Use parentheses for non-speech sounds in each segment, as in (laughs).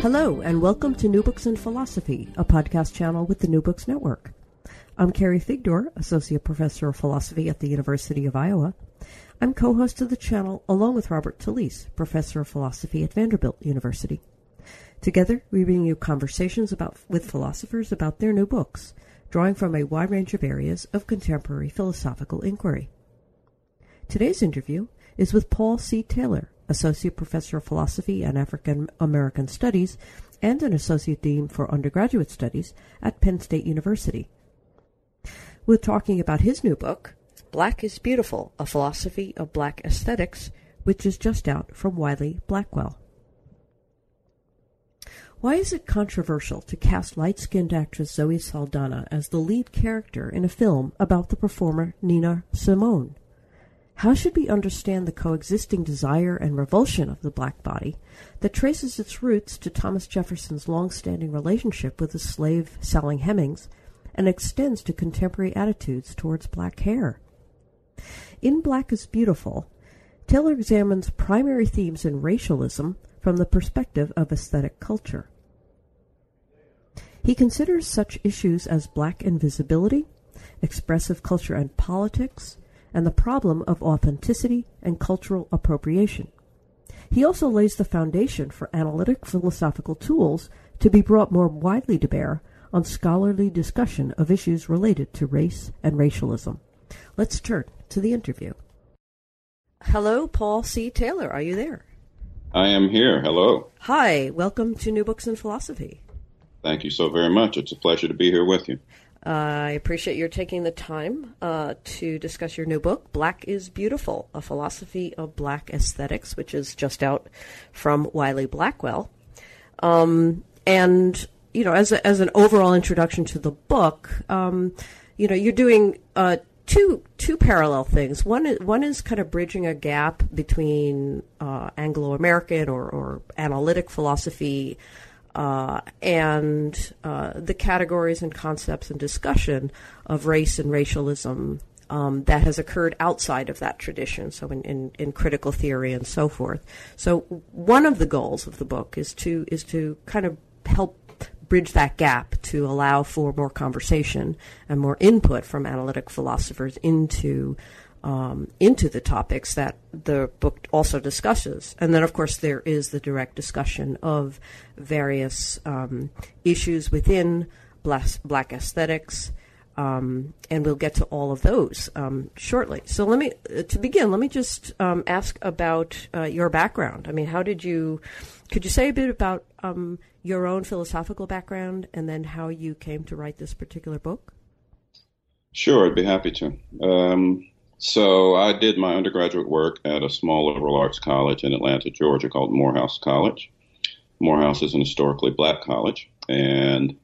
Hello, and welcome to New Books in Philosophy, a podcast channel with the New Books Network. I'm Carrie Figdor, Associate Professor of Philosophy at the University of Iowa. I'm co host of the channel along with Robert Talisse, Professor of Philosophy at Vanderbilt University. Together, we bring you conversations about, with philosophers about their new books, drawing from a wide range of areas of contemporary philosophical inquiry. Today's interview is with Paul C. Taylor, Associate Professor of Philosophy and African American Studies and an Associate Dean for Undergraduate Studies at Penn State University. We're talking about his new book, Black is Beautiful A Philosophy of Black Aesthetics, which is just out from Wiley Blackwell. Why is it controversial to cast light skinned actress Zoe Saldana as the lead character in a film about the performer Nina Simone? How should we understand the coexisting desire and revulsion of the black body that traces its roots to Thomas Jefferson's long standing relationship with the slave Sally Hemings and extends to contemporary attitudes towards black hair? In Black is Beautiful, Taylor examines primary themes in racialism from the perspective of aesthetic culture. He considers such issues as black invisibility, expressive culture and politics, and the problem of authenticity and cultural appropriation. He also lays the foundation for analytic philosophical tools to be brought more widely to bear on scholarly discussion of issues related to race and racialism. Let's turn to the interview. Hello, Paul C. Taylor. Are you there? I am here. Hello. Hi. Welcome to New Books in Philosophy. Thank you so very much. It's a pleasure to be here with you. Uh, I appreciate your taking the time uh, to discuss your new book, Black is Beautiful A Philosophy of Black Aesthetics, which is just out from Wiley Blackwell. Um, and, you know, as, a, as an overall introduction to the book, um, you know, you're doing uh, two two parallel things. One is, one is kind of bridging a gap between uh, Anglo American or, or analytic philosophy uh, and uh, the categories and concepts and discussion of race and racialism um, that has occurred outside of that tradition, so in, in, in, critical theory and so forth. So one of the goals of the book is to is to kind of help bridge that gap to allow for more conversation and more input from analytic philosophers into um, into the topics that the book also discusses. And then, of course, there is the direct discussion of various um, issues within black, black aesthetics. Um, and we'll get to all of those um, shortly. So let me, uh, to begin, let me just um, ask about uh, your background. I mean, how did you? Could you say a bit about um, your own philosophical background, and then how you came to write this particular book? Sure, I'd be happy to. Um, so I did my undergraduate work at a small liberal arts college in Atlanta, Georgia called Morehouse College. Morehouse is an historically black college, and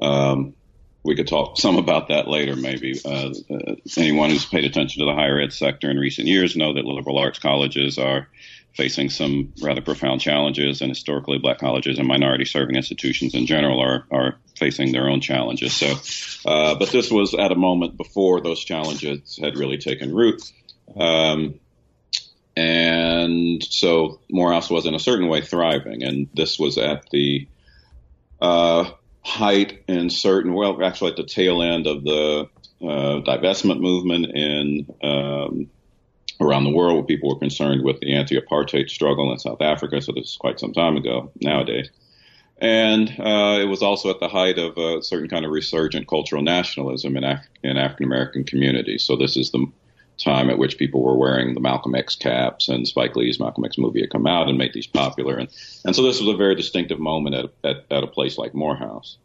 um, we could talk (laughs) some about that later, maybe. Uh, uh, anyone who's paid attention to the higher ed sector in recent years know that liberal arts colleges are facing some rather profound challenges, and historically black colleges and minority serving institutions in general are, are facing their own challenges. So, uh, but this was at a moment before those challenges had really taken root. Um, and so Morehouse was in a certain way thriving, and this was at the uh, height in certain, well, actually at the tail end of the uh, divestment movement in um, around the world where people were concerned with the anti-apartheid struggle in South Africa. So this is quite some time ago nowadays. And uh, it was also at the height of a certain kind of resurgent cultural nationalism in, Af- in African American communities. So this is the time at which people were wearing the Malcolm X caps, and Spike Lee's Malcolm X movie had come out and made these popular. And, and so this was a very distinctive moment at, at, at a place like Morehouse.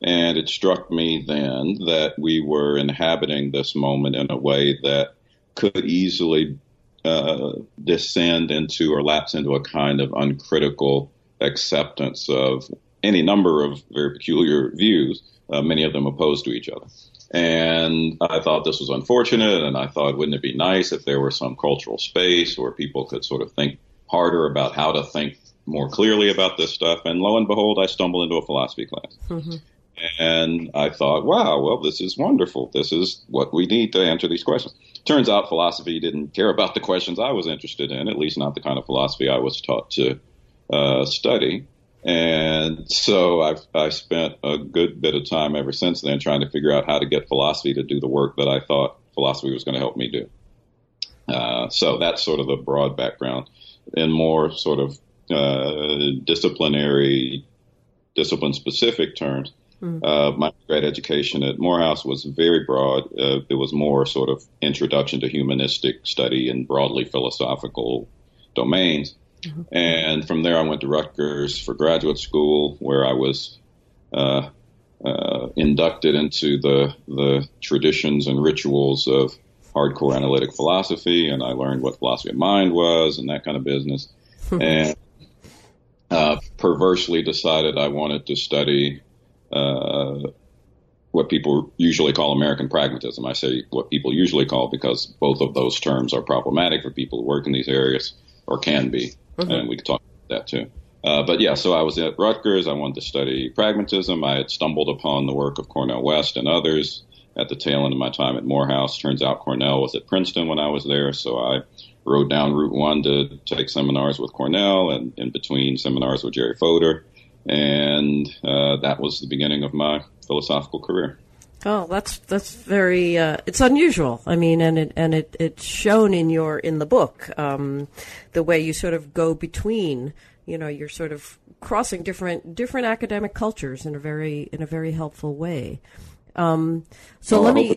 And it struck me then that we were inhabiting this moment in a way that could easily uh, descend into or lapse into a kind of uncritical acceptance of any number of very peculiar views, uh, many of them opposed to each other. And I thought this was unfortunate, and I thought, wouldn't it be nice if there were some cultural space where people could sort of think harder about how to think more clearly about this stuff? And lo and behold, I stumbled into a philosophy class. Mm-hmm. And I thought, wow, well, this is wonderful. This is what we need to answer these questions. Turns out philosophy didn't care about the questions I was interested in, at least not the kind of philosophy I was taught to uh, study. And so I've I spent a good bit of time ever since then trying to figure out how to get philosophy to do the work that I thought philosophy was going to help me do. Uh, so that's sort of the broad background. In more sort of uh, disciplinary, discipline specific terms, mm. uh, my grad education at Morehouse was very broad. Uh, it was more sort of introduction to humanistic study and broadly philosophical domains. Mm-hmm. And from there, I went to Rutgers for graduate school, where I was uh, uh, inducted into the the traditions and rituals of hardcore analytic philosophy, and I learned what philosophy of mind was and that kind of business. and uh, perversely decided I wanted to study uh, what people usually call American pragmatism. I say what people usually call because both of those terms are problematic for people who work in these areas or can be, mm-hmm. and we can talk about that too. Uh, but yeah, so I was at Rutgers. I wanted to study pragmatism. I had stumbled upon the work of Cornel West and others at the tail end of my time at Morehouse. Turns out Cornel was at Princeton when I was there, so I rode down Route One to take seminars with Cornel, and in between seminars with Jerry Fodor, and uh, that was the beginning of my philosophical career. Oh, that's that's very uh, it's unusual. I mean, and it and it it's shown in your in the book um, the way you sort of go between. You know, you're sort of crossing different different academic cultures in a very in a very helpful way. Um, so let me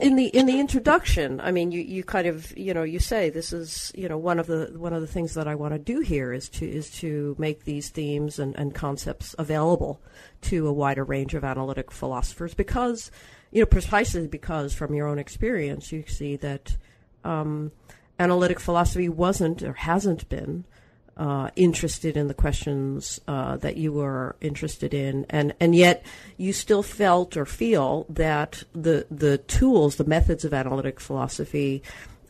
in the in the introduction. I mean, you, you kind of you know you say this is you know one of the one of the things that I want to do here is to is to make these themes and, and concepts available to a wider range of analytic philosophers because you know precisely because from your own experience you see that um, analytic philosophy wasn't or hasn't been uh, interested in the questions uh, that you were interested in, and and yet you still felt or feel that the the tools, the methods of analytic philosophy,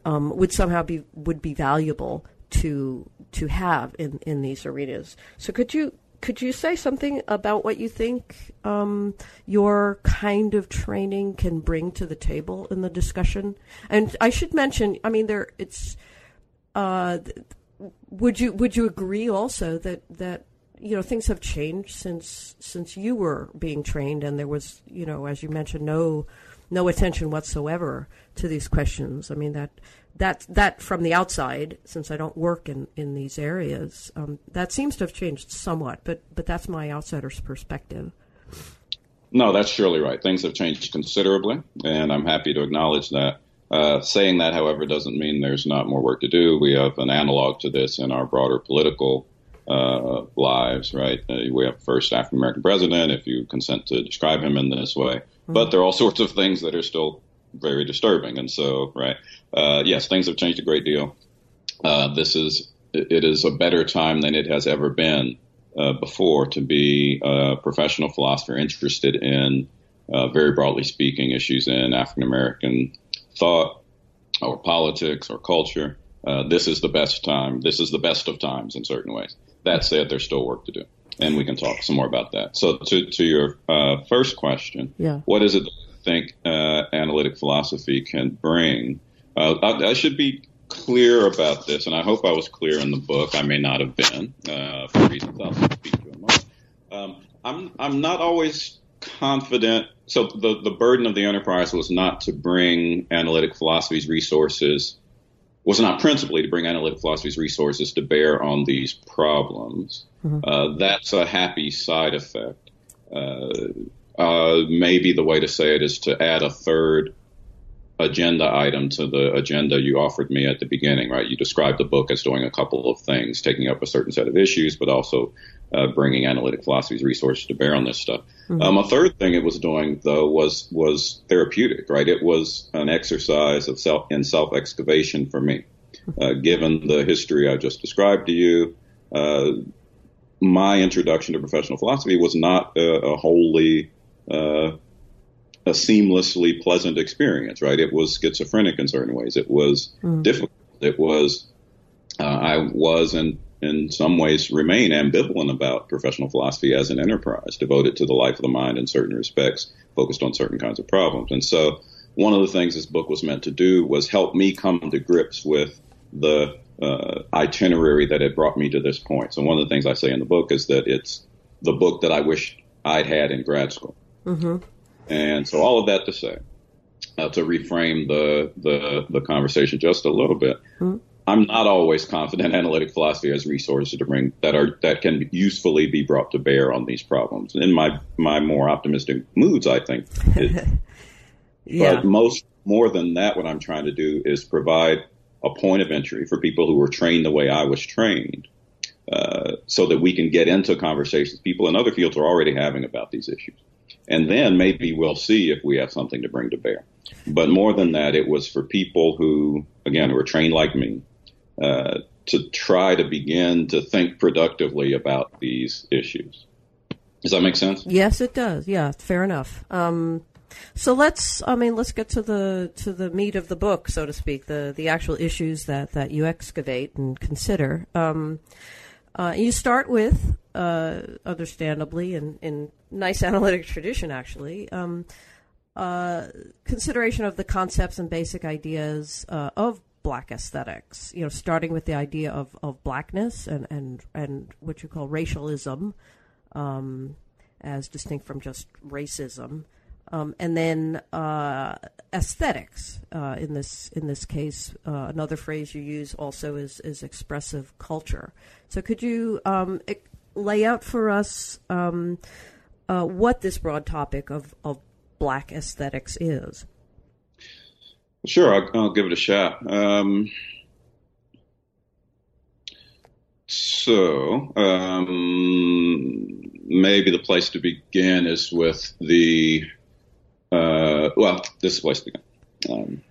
um, would somehow be would be valuable to to have in in these arenas. So could you could you say something about what you think um, your kind of training can bring to the table in the discussion? And I should mention, I mean, there it's. Uh, would you would you agree also that that you know things have changed since since you were being trained and there was you know as you mentioned no no attention whatsoever to these questions. I mean that that that from the outside, since I don't work in in these areas, um, that seems to have changed somewhat. But but that's my outsider's perspective. No, that's surely right. Things have changed considerably, and I'm happy to acknowledge that. Uh, saying that, however, doesn't mean there's not more work to do. We have an analog to this in our broader political uh, lives, right? Uh, we have first African American president, if you consent to describe him in this way. Mm-hmm. But there are all sorts of things that are still very disturbing. And so, right, uh, yes, things have changed a great deal. Uh, this is, it is a better time than it has ever been uh, before to be a professional philosopher interested in, very broadly speaking, issues in African American thought or politics or culture, uh, this is the best time. This is the best of times in certain ways. That said, there's still work to do, and we can talk some more about that. So, to to your uh, first question, yeah. what is it that you think uh, analytic philosophy can bring? Uh, I, I, should be clear about this, and I hope I was clear in the book. I may not have been uh, for reasons I'll speak to in a moment. Um, I'm I'm not always confident. So the, the burden of the enterprise was not to bring analytic philosophy's resources, was not principally to bring analytic philosophy's resources to bear on these problems. Mm-hmm. Uh, that's a happy side effect. Uh, uh, maybe the way to say it is to add a third agenda item to the agenda you offered me at the beginning, right? You described the book as doing a couple of things, taking up a certain set of issues, but also uh, bringing analytic philosophy's resources to bear on this stuff. Mm-hmm. Um, a third thing it was doing, though, was was therapeutic, right? It was an exercise of self in self excavation for me. Mm-hmm. Uh, given the history I just described to you, uh, my introduction to professional philosophy was not a, a wholly uh, a seamlessly pleasant experience, right? It was schizophrenic in certain ways. It was mm. difficult. It was, uh, I was and in some ways remain ambivalent about professional philosophy as an enterprise, devoted to the life of the mind in certain respects, focused on certain kinds of problems. And so one of the things this book was meant to do was help me come to grips with the uh, itinerary that had brought me to this point. So one of the things I say in the book is that it's the book that I wish I'd had in grad school. Mm-hmm. And so all of that to say, uh, to reframe the, the, the conversation just a little bit, mm-hmm. I'm not always confident analytic philosophy has resources to bring that are that can usefully be brought to bear on these problems. In my my more optimistic moods, I think. It, (laughs) yeah. But most more than that, what I'm trying to do is provide a point of entry for people who were trained the way I was trained, uh, so that we can get into conversations people in other fields are already having about these issues, and then maybe we'll see if we have something to bring to bear. But more than that, it was for people who, again, who are trained like me uh, to try to begin to think productively about these issues. Does that make sense? Yes, it does. Yeah, fair enough. Um, so let's, I mean, let's get to the to the meat of the book, so to speak, the the actual issues that that you excavate and consider. Um, uh, you start with, uh, understandably, in in nice analytic tradition, actually. Um, uh, consideration of the concepts and basic ideas uh, of black aesthetics. You know, starting with the idea of, of blackness and, and and what you call racialism, um, as distinct from just racism, um, and then uh, aesthetics. Uh, in this in this case, uh, another phrase you use also is is expressive culture. So, could you um, lay out for us um, uh, what this broad topic of of black aesthetics is? Sure, I'll, I'll give it a shot. Um, so, um, maybe the place to begin is with the, uh, well, this is the place to begin. Um,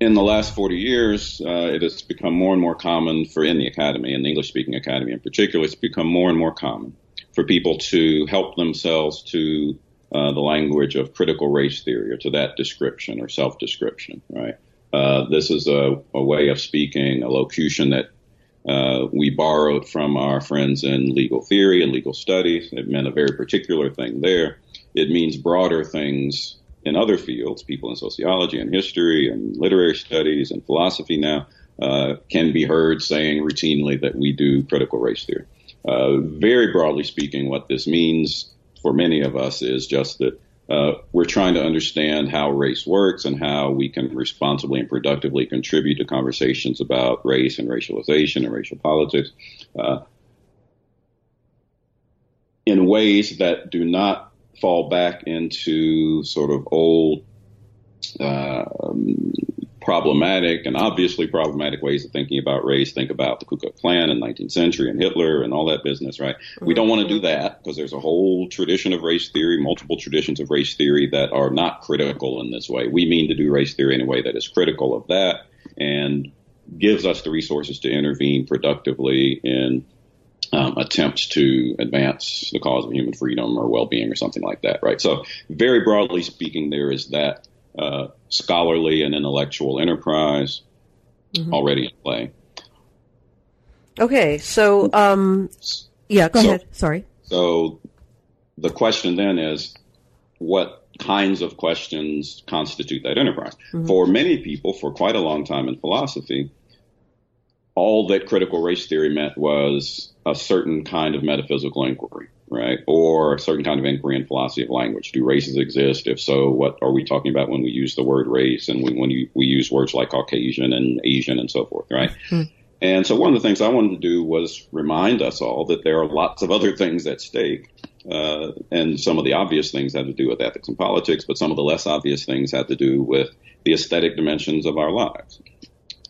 in the last 40 years, uh, it has become more and more common for in the academy, in the English speaking academy in particular, it's become more and more common for people to help themselves to uh, the language of critical race theory or to that description or self description, right? Uh, this is a, a, way of speaking, a locution that uh, we borrowed from our friends in legal theory and legal studies. It meant a very particular thing there. It means broader things in other fields. People in sociology and history and literary studies and philosophy now uh, can be heard saying routinely that we do critical race theory. Uh, very broadly speaking, what this means for many of us is just that uh, we're trying to understand how race works and how we can responsibly and productively contribute to conversations about race and racialization and racial politics uh, in ways that do not fall back into sort of old uh, problematic and obviously problematic ways of thinking about race. Think about the Ku Klux Klan in the 19th century and Hitler and all that business, right? Mm-hmm. We don't want to do that because there's a whole tradition of race theory, multiple traditions of race theory that are not critical in this way. We mean to do race theory in a way that is critical of that and gives us the resources to intervene productively in um, attempts to advance the cause of human freedom or well-being or something like that, right? So, very broadly speaking, there is that uh, scholarly and intellectual enterprise mm-hmm. already in play. Okay, so um, yeah, go so, ahead. Sorry. So the question then is, what kinds of questions constitute that enterprise? Mm-hmm. For many people, for quite a long time in philosophy, all that critical race theory meant was a certain kind of metaphysical inquiry right? Or a certain kind of inquiry and philosophy of language. Do races exist? If so, what are we talking about when we use the word race and we, when you, we use words like Caucasian and Asian and so forth, right? Mm-hmm. And so one of the things I wanted to do was remind us all that there are lots of other things at stake. Uh, and some of the obvious things have to do with ethics and politics, but some of the less obvious things have to do with the aesthetic dimensions of our lives.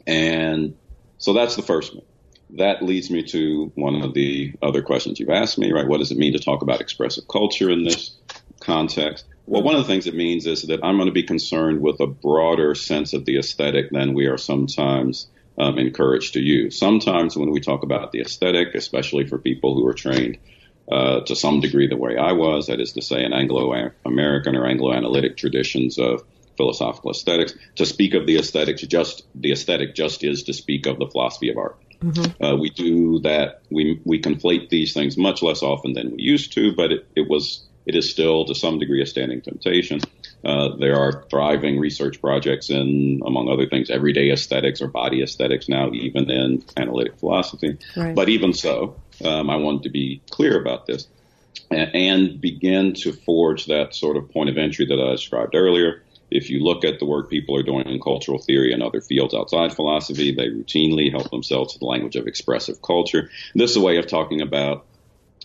And so that's the first one that leads me to one of the other questions you've asked me, right? What does it mean to talk about expressive culture in this context? Well, one of the things it means is that I'm going to be concerned with a broader sense of the aesthetic than we are sometimes um, encouraged to use. Sometimes when we talk about the aesthetic, especially for people who are trained uh, to some degree the way I was, that is to say, in Anglo-American or Anglo-analytic traditions of philosophical aesthetics, to speak of the aesthetics just the aesthetic just is to speak of the philosophy of art. Mm-hmm. Uh, we do that. We we conflate these things much less often than we used to, but it, it was it is still to some degree a standing temptation. Uh, there are thriving research projects in, among other things, everyday aesthetics or body aesthetics now, even in analytic philosophy. Right. But even so, Um, I wanted to be clear about this and, and begin to forge that sort of point of entry that I described earlier. If you look at the work people are doing in cultural theory and other fields outside philosophy, they routinely help themselves to the language of expressive culture. This is a way of talking about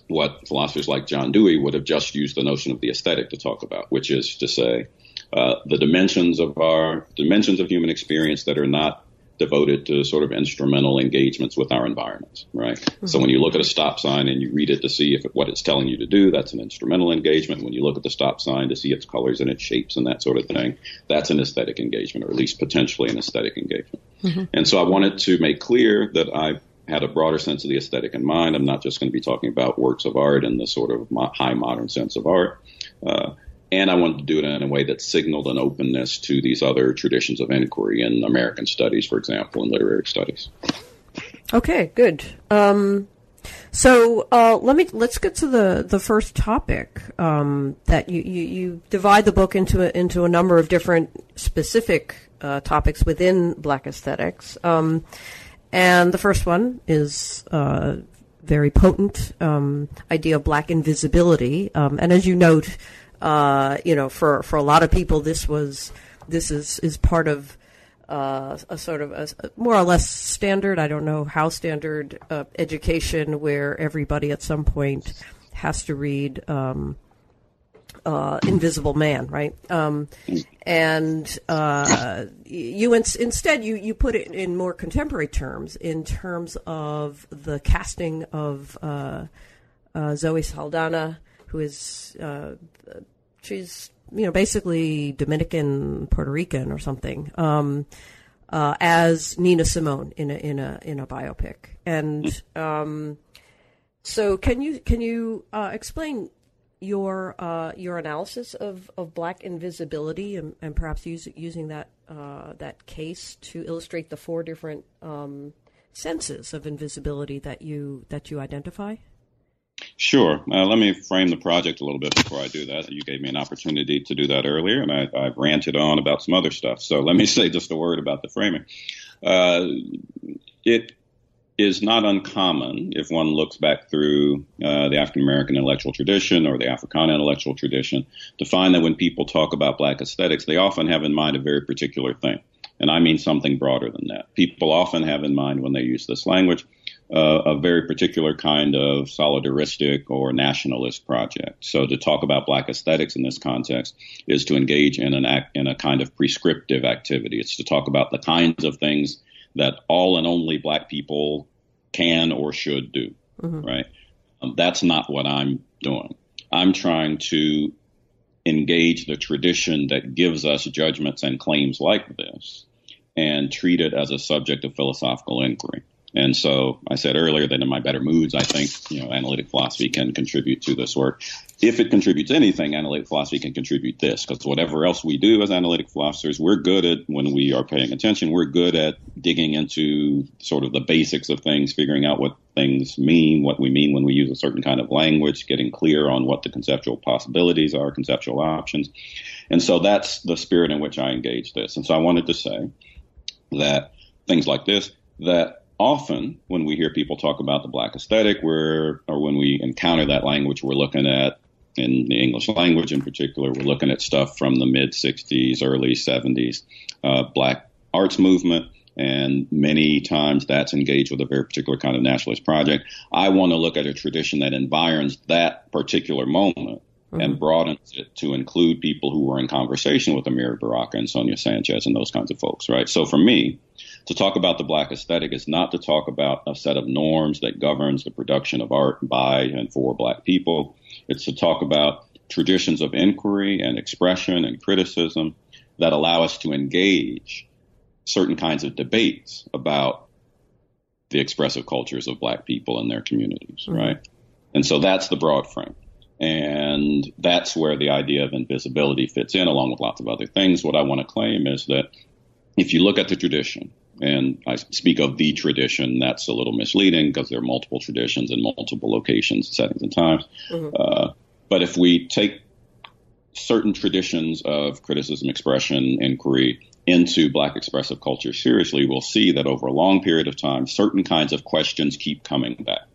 what philosophers like John Dewey would have just used the notion of the aesthetic to talk about, which is to say uh, the dimensions of our dimensions of human experience that are not devoted to sort of instrumental engagements with our environments, right? Mm-hmm. So when you look at a stop sign and you read it to see if it, what it's telling you to do, that's an instrumental engagement. When you look at the stop sign to see its colors and its shapes and that sort of thing, that's an aesthetic engagement, or at least potentially an aesthetic engagement. Mm-hmm. And so I wanted to make clear that I had a broader sense of the aesthetic in mind. I'm not just going to be talking about works of art in the sort of high modern sense of art. Uh, and I wanted to do it in a way that signaled an openness to these other traditions of inquiry in American studies, for example, and literary studies. Okay, good. Um, so uh, let me let's get to the, the first topic um, that you, you, you, divide the book into a, into a number of different specific uh, topics within Black aesthetics, um, and the first one is uh, very potent um, idea of Black invisibility, um, and as you note. Uh, you know, for, for a lot of people, this was this is is part of uh, a sort of a, more or less standard. I don't know how standard uh, education where everybody at some point has to read um, uh, Invisible Man, right? Um, and uh, you ins- instead you you put it in more contemporary terms, in terms of the casting of uh, Zoe Saldana who is uh, she's you know basically Dominican Puerto Rican or something um, uh, as Nina Simone in a in a in a biopic. And um, so can you can you uh, explain your uh, your analysis of, of black invisibility and, and perhaps use, using that uh, that case to illustrate the four different um, senses of invisibility that you that you identify Sure. Uh, let me frame the project a little bit before I do that. You gave me an opportunity to do that earlier, and I, I ranted on about some other stuff. So let me (laughs) say just a word about the framing. Uh, it is not uncommon if one looks back through uh, the African American intellectual tradition or the Africana intellectual tradition to find that when people talk about black aesthetics, they often have in mind a very particular thing. And I mean something broader than that. People often have in mind when they use this language uh, a very particular kind of solidaristic or nationalist project. So to talk about black aesthetics in this context is to engage in an act, in a kind of prescriptive activity. It's to talk about the kinds of things that all and only black people can or should do. Mm-hmm. Right. Um, that's not what I'm doing. I'm trying to engage the tradition that gives us judgments and claims like this and treat it as a subject of philosophical inquiry. And so I said earlier that in my better moods, I think, you know, analytic philosophy can contribute to this work. If it contributes anything, analytic philosophy can contribute this, because whatever else we do as analytic philosophers, we're good at when we are paying attention, we're good at digging into sort of the basics of things, figuring out what things mean, what we mean when we use a certain kind of language, getting clear on what the conceptual possibilities are, conceptual options. And so that's the spirit in which I engage this. And so I wanted to say that things like this, that often when we hear people talk about the black aesthetic, we're, or when we encounter that language, we're looking at, in the English language in particular, we're looking at stuff from the mid 60s, early 70s, uh, black arts movement. And many times that's engaged with a very particular kind of nationalist project. I want to look at a tradition that environs that particular moment mm-hmm. and broadens it to include people who were in conversation with Amiri Baraka and Sonia Sanchez and those kinds of folks, right? So for me, to talk about the black aesthetic is not to talk about a set of norms that governs the production of art by and for black people. It's to talk about traditions of inquiry and expression and criticism that allow us to engage certain kinds of debates about the expressive cultures of black people and their communities, mm-hmm. right? And so that's the broad frame. And that's where the idea of invisibility fits in, along with lots of other things. What I want to claim is that if you look at the tradition, and I speak of the tradition, that's a little misleading because there are multiple traditions in multiple locations, settings, and times. Mm-hmm. Uh, but if we take certain traditions of criticism, expression, inquiry into black expressive culture seriously, we'll see that over a long period of time, certain kinds of questions keep coming back.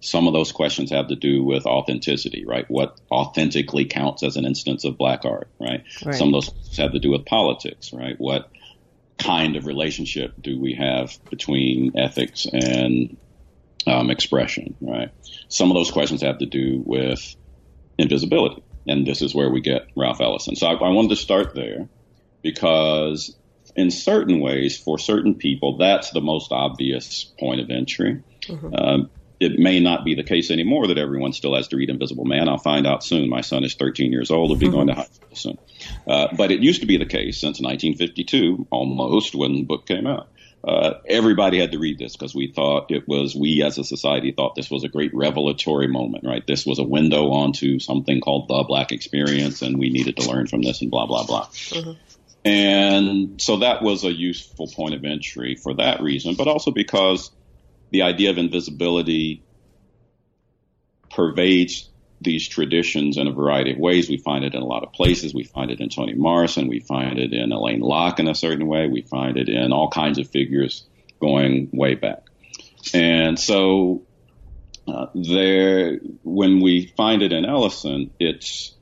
Some of those questions have to do with authenticity, right? What authentically counts as an instance of black art, right? right. Some of those have to do with politics, right? What kind of relationship do we have between ethics and um, expression, right? Some of those questions have to do with invisibility. And this is where we get Ralph Ellison. So I, I wanted to start there because in certain ways, for certain people, that's the most obvious point of entry. Mm-hmm. Um, it may not be the case anymore that everyone still has to read Invisible Man. I'll find out soon. My son is 13 years old. He'll be mm-hmm. going to high school soon. Uh, but it used to be the case since 1952, almost, when the book came out. Uh, everybody had to read this because we thought it was, we as a society thought this was a great revelatory moment, right? This was a window onto something called the black experience, and we needed to learn from this and blah, blah, blah. Mm-hmm. And so that was a useful point of entry for that reason, but also because the idea of invisibility pervades these traditions in a variety of ways. We find it in a lot of places. We find it in Toni Morrison. We find it in Alain Locke in a certain way. We find it in all kinds of figures going way back. And so uh, there, when we find it in Ellison, it's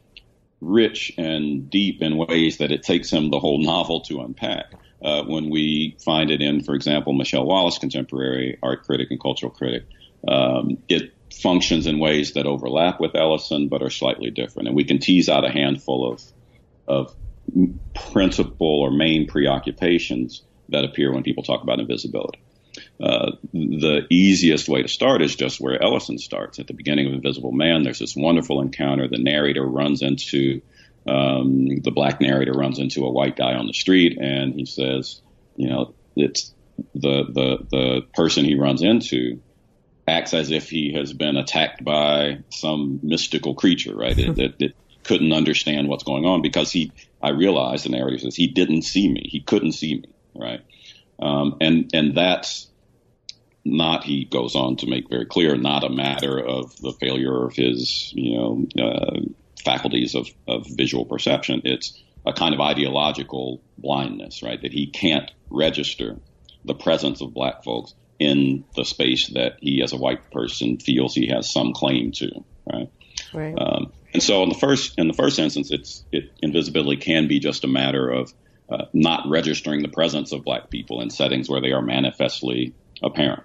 rich and deep in ways that it takes him the whole novel to unpack. Uh, when we find it in, for example, Michelle Wallace, contemporary art critic and cultural critic, um, it functions in ways that overlap with Ellison but are slightly different. And we can tease out a handful of, of principal or main preoccupations that appear when people talk about invisibility. Uh, the easiest way to start is just where Ellison starts. At the beginning of Invisible Man, there's this wonderful encounter. The narrator runs into, um, the black narrator runs into a white guy on the street and he says, you know, it's the, the, the person he runs into acts as if he has been attacked by some mystical creature, right? That, that, that couldn't understand what's going on because he, I realized the narrator says he didn't see me. He couldn't see me, right? Um, and, and that's not, he goes on to make very clear, not a matter of the failure of his, you know, uh, faculties of, of visual perception. It's a kind of ideological blindness, right? That he can't register the presence of black folks in the space that he, as a white person, feels he has some claim to, right? Right. Um, and so, in the first in the first instance, it's it, invisibility can be just a matter of uh, not registering the presence of black people in settings where they are manifestly apparent.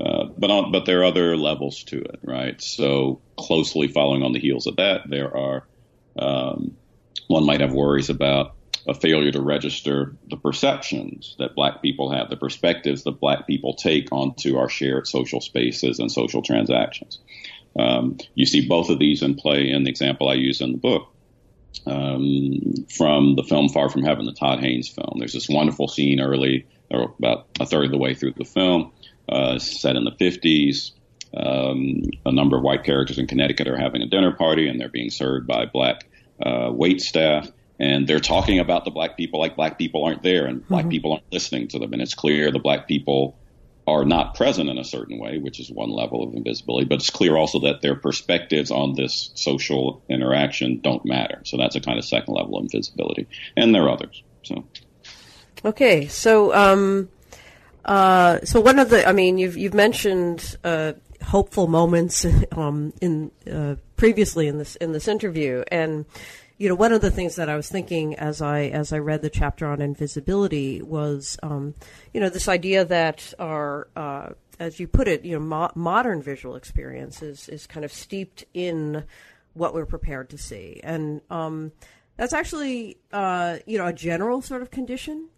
Uh, but on, but there are other levels to it, right? So closely following on the heels of that, there are um, one might have worries about a failure to register the perceptions that black people have, the perspectives that black people take onto our shared social spaces and social transactions. Um, you see both of these in play in the example I use in the book. Um, from the film Far From Heaven, the Todd Haynes film. There's this wonderful scene early, or about a third of the way through the film, uh, set in the 50s. Um, a number of white characters in Connecticut are having a dinner party, and they're being served by black uh, wait staff. And they're talking about the black people like black people aren't there and black mm-hmm. people aren't listening to them. And it's clear the black people are not present in a certain way which is one level of invisibility. But it's clear also that their perspectives on this social interaction don't matter. So that's a kind of second level of invisibility. And there are others. So okay. So um uh so one of the i mean you've you've mentioned uh hopeful moments (laughs) um in uh previously in this in this interview and you know, one of the things that I was thinking as I as I read the chapter on invisibility was, um, you know, this idea that our, uh, as you put it, you know, mo- modern visual experience is is kind of steeped in what we're prepared to see, and um, that's actually, uh, you know, a general sort of condition.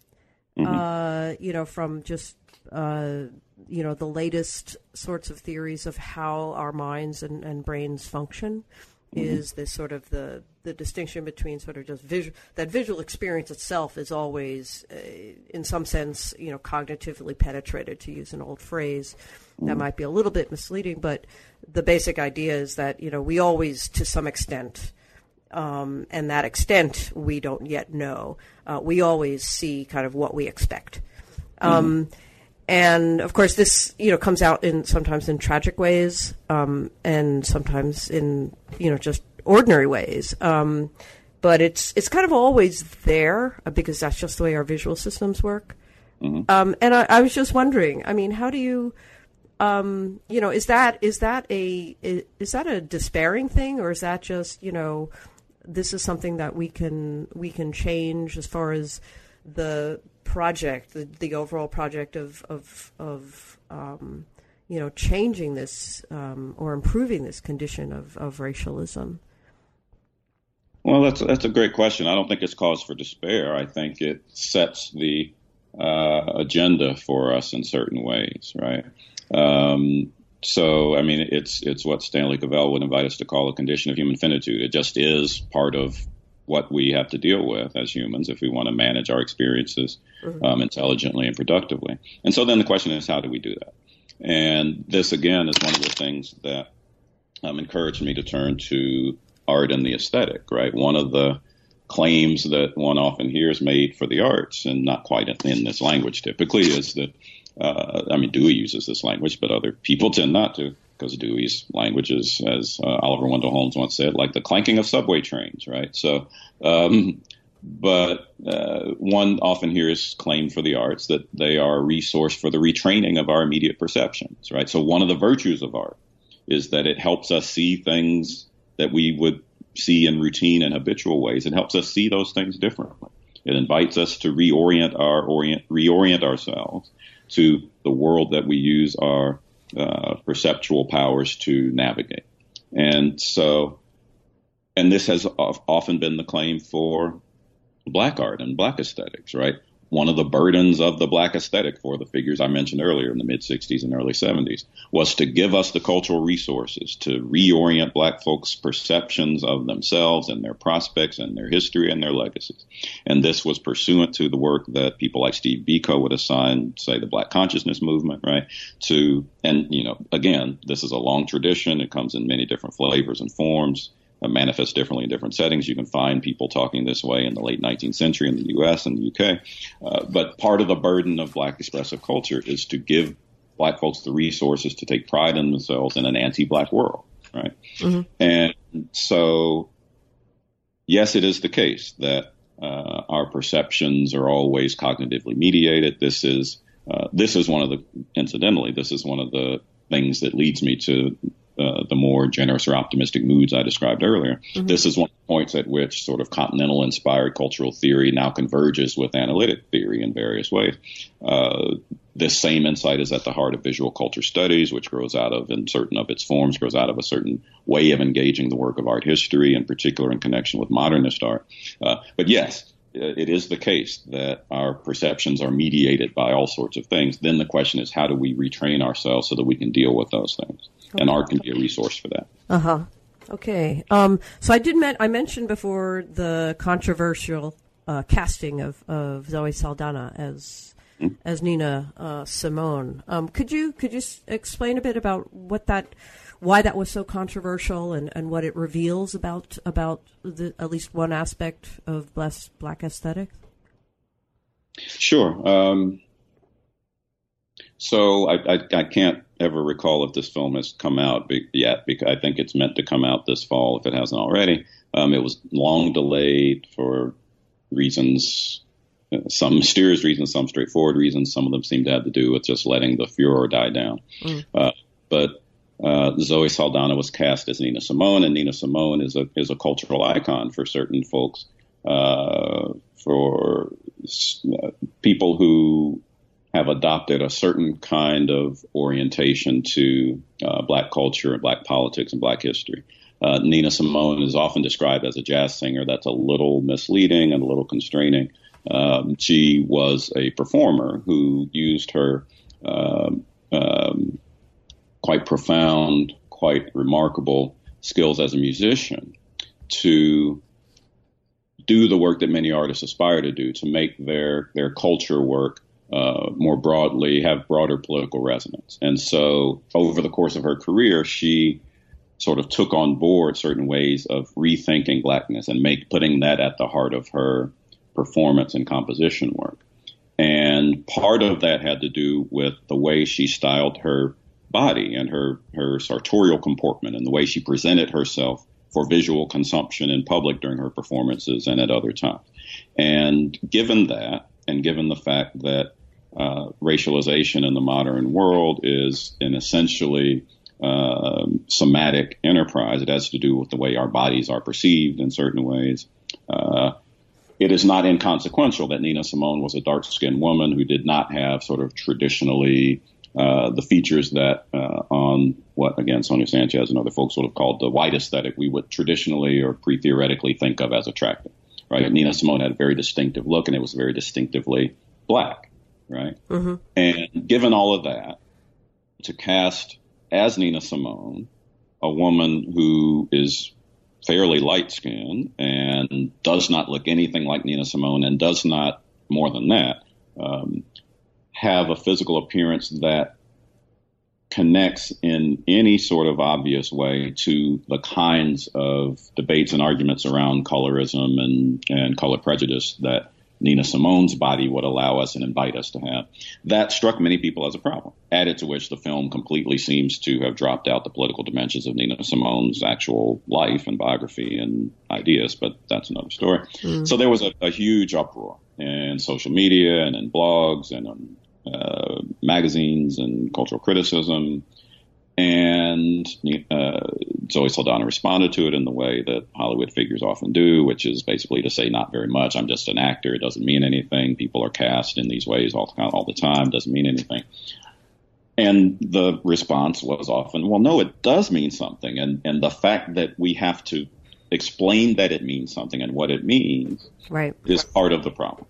Mm-hmm. Uh, you know, from just uh, you know the latest sorts of theories of how our minds and, and brains function mm-hmm. is this sort of the the distinction between sort of just visual that visual experience itself is always uh, in some sense you know cognitively penetrated to use an old phrase mm-hmm. that might be a little bit misleading but the basic idea is that you know we always to some extent um, and that extent we don't yet know. Uh, we always see kind of what we expect. Um, mm-hmm and of course this you know comes out in sometimes in tragic ways um, and sometimes in you know just ordinary ways. Um, but it's it's kind of always there uh, because that's just the way our visual systems work. Mm-hmm. um, and I, I, was just wondering i mean how do you um, you know, is that is that a is that a despairing thing, or is that just you know, this is something that we can we can change as far as the project, the, the overall project of of of um, you know changing this um, or improving this condition of, of racialism? Well, that's that's a great question. I don't think it's cause for despair. I think it sets the uh, agenda for us in certain ways, right? Um, so, I mean, it's it's what Stanley Cavell would invite us to call a condition of human finitude. It just is part of what we have to deal with as humans if we want to manage our experiences mm-hmm. um, intelligently and productively. And so then the question is, how do we do that? And this again is one of the things that um, encouraged me to turn to art and the aesthetic. Right, one of the claims that one often hears made for the arts, and not quite in this language typically, is that uh, I mean Dewey uses this language, but other people tend not to because Dewey's language is, as uh, Oliver Wendell Holmes once said, like the clanking of subway trains, right? So, um, but uh, one often hears claimed for the arts that they are a resource for the retraining of our immediate perceptions, right? So one of the virtues of art is that it helps us see things that we would see in routine and habitual ways. It helps us see those things differently. It invites us to reorient our orient, reorient ourselves to the world that we use our uh, perceptual powers to navigate. And so, and this has often been the claim for black art and black aesthetics, right? One of the burdens of the black aesthetic for the figures I mentioned earlier in the mid 60s and early 70s was to give us the cultural resources to reorient black folks' perceptions of themselves and their prospects and their history and their legacies. And this was pursuant to the work that people like Steve Biko would assign, say, the black consciousness movement, right? To, and, you know, again, this is a long tradition. It comes in many different flavors and forms uh, manifests differently in different settings. You can find people talking this way in the late 19th century in the U.S. and the U.K. Uh, but part of the burden of black expressive culture is to give black folks the resources to take pride in themselves in an anti-black world, right? Mm-hmm. And so, yes, it is the case that uh, our perceptions are always cognitively mediated. This is uh, this is one of the incidentally, this is one of the things that leads me to uh, the more generous or optimistic moods I described earlier. Mm-hmm. This is one of the points at which sort of continental inspired cultural theory now converges with analytic theory in various ways. Uh, this same insight is at the heart of visual culture studies, which grows out of, in certain of its forms, grows out of a certain way of engaging the work of art history, in particular in connection with modernist art. Uh, but yes, it is the case that our perceptions are mediated by all sorts of things. Then the question is, how do we retrain ourselves so that we can deal with those things? and art can be a resource for that. Uh huh. Okay. Um, so I did. Men- I mentioned before the controversial uh, casting of, of Zoe Saldana as mm-hmm. as Nina uh, Simone. Um, could you could you s- explain a bit about what that why that was so controversial and, and what it reveals about about the, at least one aspect of black aesthetic? Sure. Um, so I, I, I, can't ever recall if this film has come out yet because I think it's meant to come out this fall if it hasn't already. Um, it was long delayed for reasons, uh, some mysterious reasons, some straightforward reasons. Some of them seem to have to do with just letting the furor die down. Mm. Uh, but uh, Zoe Saldana was cast as Nina Simone, and Nina Simone is a is a cultural icon for certain folks, uh, for uh, people who have adopted a certain kind of orientation to uh, black culture and black politics and black history. Uh, Nina Simone is often described as a jazz singer. That's a little misleading and a little constraining. Um, she was a performer who used her um, um, quite profound, quite remarkable skills as a musician to do the work that many artists aspire to do, to make their their culture work uh, more broadly have broader political resonance. And so over the course of her career, she sort of took on board certain ways of rethinking blackness and make putting that at the heart of her performance and composition work. And part of that had to do with the way she styled her body and her, her sartorial comportment and the way she presented herself for visual consumption in public during her performances and at other times. And given that, and given the fact that uh, racialization in the modern world is an essentially uh, somatic enterprise. It has to do with the way our bodies are perceived in certain ways. Uh, it is not inconsequential that Nina Simone was a dark skinned woman who did not have sort of traditionally uh, the features that uh, on what again Sonia Sanchez and other folks would have called the white aesthetic we would traditionally or pre theoretically think of as attractive. Right? Nina Simone had a very distinctive look, and it was very distinctively black. Right? Mm-hmm. And given all of that, to cast as Nina Simone a woman who is fairly light skinned and does not look anything like Nina Simone and does not, more than that, um, have a physical appearance that connects in any sort of obvious way to the kinds of debates and arguments around colorism and, and color prejudice that Nina Simone's body would allow us and invite us to have. That struck many people as a problem. Added to which the film completely seems to have dropped out the political dimensions of Nina Simone's actual life and biography and ideas, but that's another story. Mm. So there was a, a, huge uproar in social media and in blogs and on uh, magazines and cultural criticism. And uh, Zoe Saldana responded to it in the way that Hollywood figures often do, which is basically to say, not very much. I'm just an actor. It doesn't mean anything. People are cast in these ways all, all the time. It doesn't mean anything. And the response was often, well, no, it does mean something. And, and the fact that we have to explain that it means something and what it means right. is part of the problem.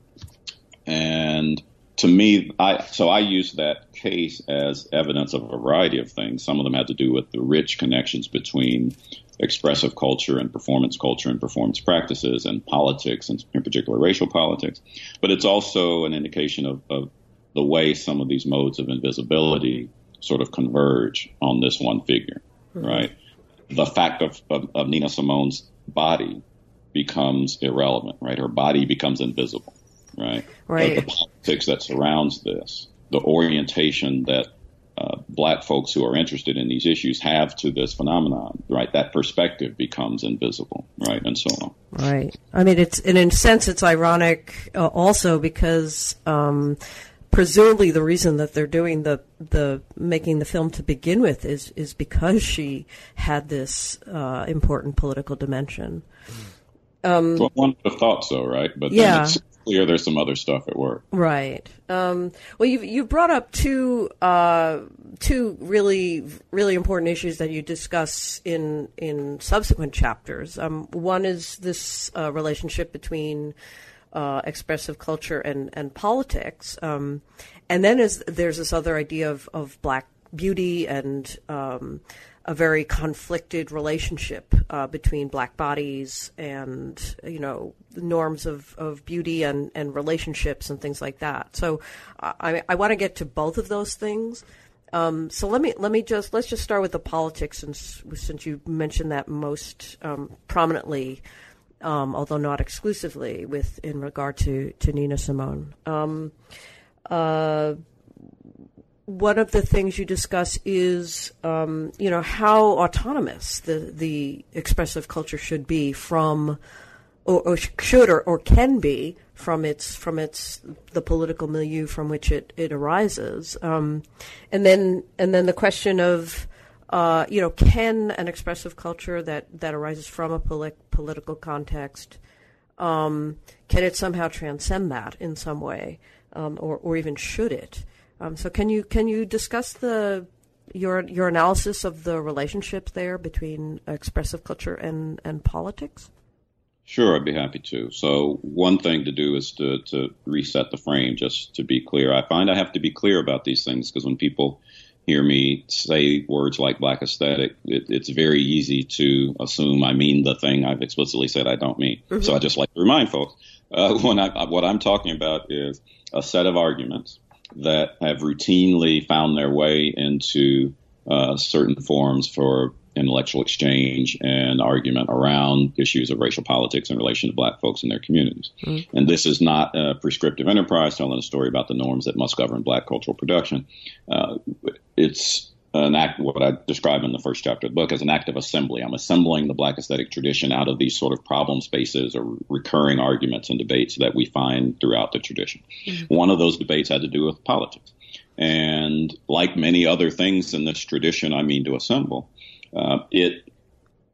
And to me, I so I use that case as evidence of a variety of things. Some of them had to do with the rich connections between expressive culture and performance culture and performance practices and politics, and in particular racial politics. But it's also an indication of, of the way some of these modes of invisibility sort of converge on this one figure, mm-hmm. right? The fact of, of, of Nina Simone's body becomes irrelevant, right? Her body becomes invisible right? Right. the politics that surrounds this, the orientation that uh, black folks who are interested in these issues have to this phenomenon, right? That perspective becomes invisible, right, and so on. Right. I mean, it's and in a sense, it's ironic uh, also because. Um, presumably the reason that they're doing the the making the film to begin with is is because she had this uh, important political dimension. Um, well, one would have thought so, right? But yeah clear there's some other stuff at work. Right. Um, well, you you brought up two uh, two really really important issues that you discuss in in subsequent chapters. Um, one is this uh, relationship between uh, expressive culture and and politics, um, and then is there's this other idea of of black beauty and um, a very conflicted relationship uh, between black bodies and you know norms of, of beauty and, and relationships and things like that. So I, I want to get to both of those things. Um, so let me let me just let's just start with the politics since since you mentioned that most um, prominently, um, although not exclusively, with in regard to to Nina Simone. Um, uh, one of the things you discuss is, um, you know, how autonomous the the expressive culture should be from, or, or should or, or can be from its from its the political milieu from which it it arises, um, and then and then the question of. Uh, you know, can an expressive culture that, that arises from a poli- political context, um, can it somehow transcend that in some way, um, or, or even should it? Um, so can you can you discuss the your your analysis of the relationship there between expressive culture and, and politics? Sure, I'd be happy to. So one thing to do is to, to reset the frame, just to be clear. I find I have to be clear about these things because when people hear me say words like black aesthetic, it, it's very easy to assume I mean the thing I've explicitly said I don't mean. Mm-hmm. So I just like to remind folks uh, (laughs) when I, what I'm talking about is a set of arguments that have routinely found their way into uh, certain forums for intellectual exchange and argument around issues of racial politics in relation to black folks in their communities. mm And this is not a prescriptive enterprise telling a story about the norms that must govern black cultural production. Uh, it's an act, what I describe in the first chapter of the book as an act of assembly. I'm assembling the black aesthetic tradition out of these sort of problem spaces or recurring arguments and debates that we find throughout the tradition. Mm-hmm. One of those debates had to do with politics. And like many other things in this tradition I mean to assemble, uh, it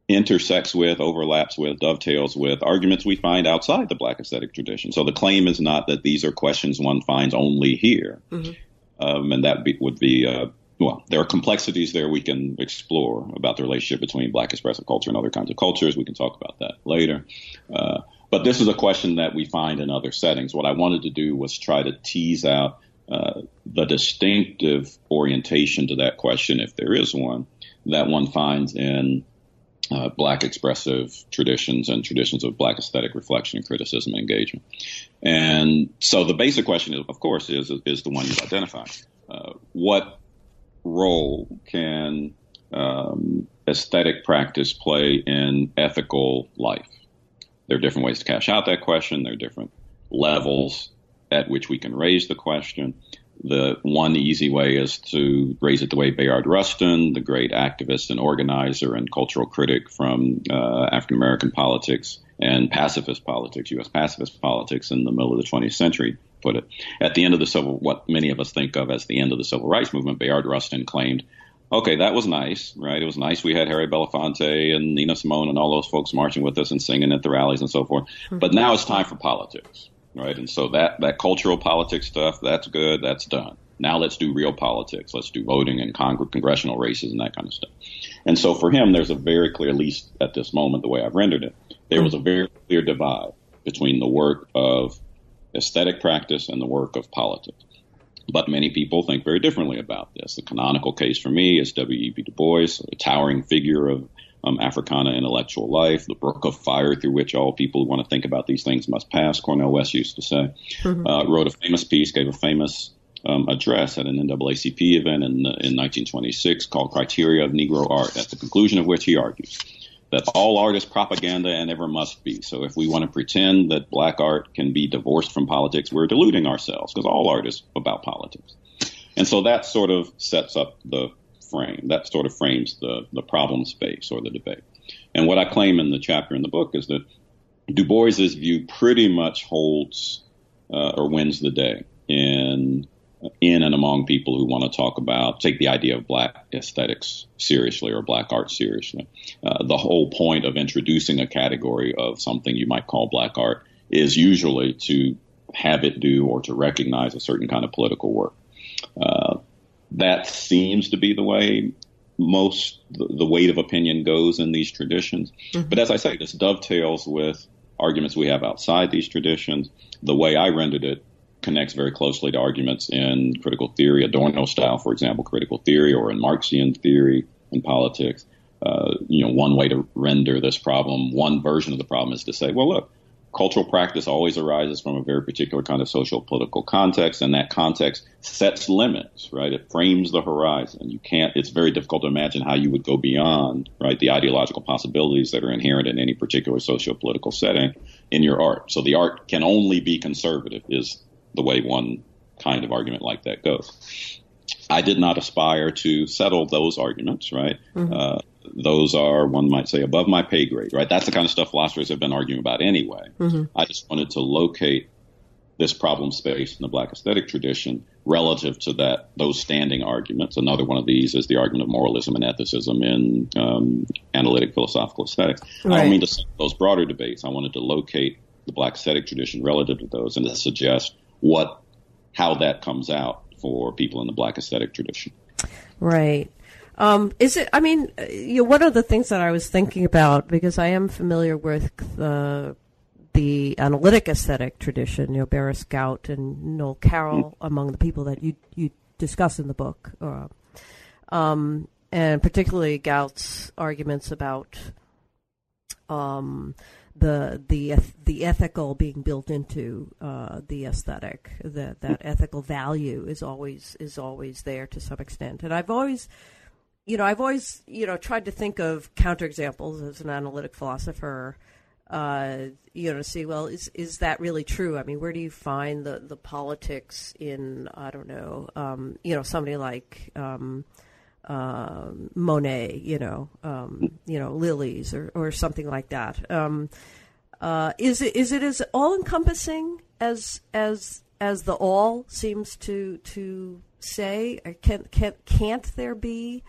intersects with, overlaps with, dovetails with arguments we find outside the black aesthetic tradition. So the claim is not that these are questions one finds only here. Mm-hmm. Um, and that be, would be uh, well, there are complexities there we can explore about the relationship between black expressive culture and other kinds of cultures. We can talk about that later. Uh, but this is a question that we find in other settings. What I wanted to do was try to tease out uh, the distinctive orientation to that question, if there is one, that one finds in uh, black expressive traditions and traditions of black aesthetic reflection and criticism and engagement. And so the basic question, of course, is is the one you've identified. Uh, what role can um, aesthetic practice play in ethical life? There are different ways to cash out that question. There are different levels at which we can raise the question. The one easy way is to raise it the way Bayard Rustin, the great activist and organizer and cultural critic from uh, African American politics and pacifist politics, U.S. pacifist politics in the middle of the 20th century, put it. At the end of the civil, what many of us think of as the end of the civil rights movement, Bayard Rustin claimed, okay, that was nice, right? It was nice. We had Harry Belafonte and Nina Simone and all those folks marching with us and singing at the rallies and so forth. Mm-hmm. But now it's time for politics, right? And so that that cultural politics stuff, that's good. That's done. Now let's do real politics. Let's do voting and cong- congressional races and that kind of stuff. And so for him, there's a very clear, at least at this moment, the way I've rendered it, there was a very clear divide between the work of aesthetic practice and the work of politics. But many people think very differently about this. The canonical case for me is W.E.B. Du Bois, a towering figure of um, Africana intellectual life, the brook of fire through which all people who want to think about these things must pass, Cornel West used to say. Mm-hmm. Uh, wrote a famous piece, gave a famous um, address at an NAACP event in, in 1926 called Criteria of Negro Art, at the conclusion of which he argues that all art is propaganda and ever must be. So if we want to pretend that black art can be divorced from politics, we're deluding ourselves because all art is about politics. And so that sort of sets up the frame. That sort of frames the, the problem space or the debate. And what I claim in the chapter in the book is that Du Bois's view pretty much holds uh, or wins the day in in and among people who want to talk about, take the idea of black aesthetics seriously or black art seriously. Uh, the whole point of introducing a category of something you might call black art is usually to have it do or to recognize a certain kind of political work. Uh, that seems to be the way most the, the, weight of opinion goes in these traditions. Mm-hmm. But as I say, this dovetails with arguments we have outside these traditions. The way I rendered it connects very closely to arguments in critical theory, Adorno style, for example, critical theory, or in Marxian theory in politics. Uh, you know, one way to render this problem, one version of the problem is to say, well, look, cultural practice always arises from a very particular kind of social political context, and that context sets limits, right? It frames the horizon. You can't, it's very difficult to imagine how you would go beyond, right, the ideological possibilities that are inherent in any particular socio political setting in your art. So the art can only be conservative, is the way one kind of argument like that goes. I did not aspire to settle those arguments, right? Mm-hmm. Uh, those are, one might say, above my pay grade, right? That's the kind of stuff philosophers have been arguing about anyway. Mm-hmm. I just wanted to locate this problem space in the black aesthetic tradition relative to that those standing arguments. Another one of these is the argument of moralism and ethicism in um, analytic philosophical aesthetics. Right. I don't mean to those broader debates. I wanted to locate the black aesthetic tradition relative to those and to suggest what how that comes out for people in the black aesthetic tradition. Right. Um, is it? I mean, you know, one of the things that I was thinking about because I am familiar with the the analytic aesthetic tradition. You know, Berys Gaut and Noel Carroll mm-hmm. among the people that you you discuss in the book, uh, um, and particularly Gaut's arguments about um, the the the ethical being built into uh, the aesthetic that that ethical value is always is always there to some extent. And I've always you know I've always you know tried to think of counterexamples as an analytic philosopher uh, you know see well is is that really true? I mean where do you find the the politics in I don't know um, you know somebody like um, uh, Monet, you know, um, you know, lilies or, or something like that. Um, uh, is it is it as all encompassing as as as the all seems to to say? Can can can't there be?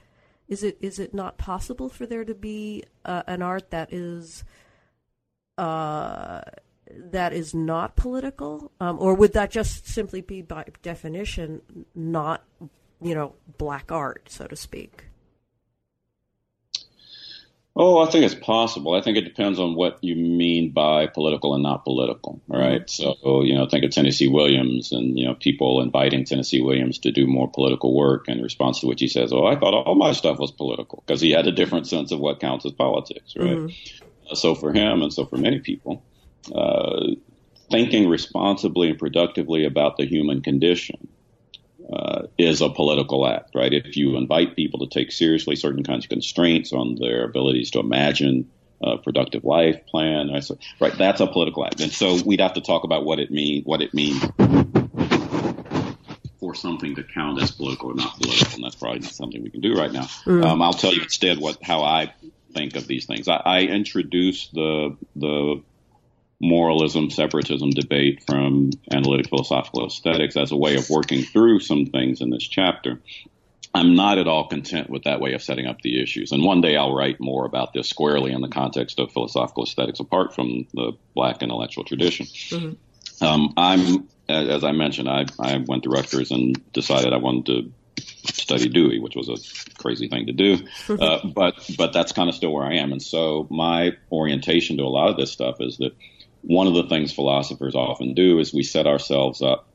Is it is it not possible for there to be uh, an art that is uh, that is not political, um, or would that just simply be by definition not you know black art, so to speak? Oh, I think it's possible. I think it depends on what you mean by political and not political. Right. Mm-hmm. So, you know, think of Tennessee Williams and, you know, people inviting Tennessee Williams to do more political work in response to which he says, Oh, I thought all my stuff was political because he had a different sense of what counts as politics. Right. Mm-hmm. So for him and so for many people, uh, thinking responsibly and productively about the human condition uh, is a political act, right? If you invite people to take seriously certain kinds of constraints on their abilities to imagine a productive life plan, right? That's a political act, and so we'd have to talk about what it mean, what it means for something to count as political or not political, and that's probably not something we can do right now. Mm. Um, I'll tell you instead what how I think of these things. I, I introduced the the moralism separatism debate from analytic philosophical aesthetics as a way of working through some things in this chapter. I'm not at all content with that way of setting up the issues. And one day I'll write more about this squarely in the context of philosophical aesthetics apart from the black intellectual tradition. Mm-hmm. Um, I'm, as I mentioned, I, I went to Rutgers and decided I wanted to study Dewey, which was a crazy thing to do. Uh, but but that's kind of still where I am. And so my orientation to a lot of this stuff is that one of the things philosophers often do is we set ourselves up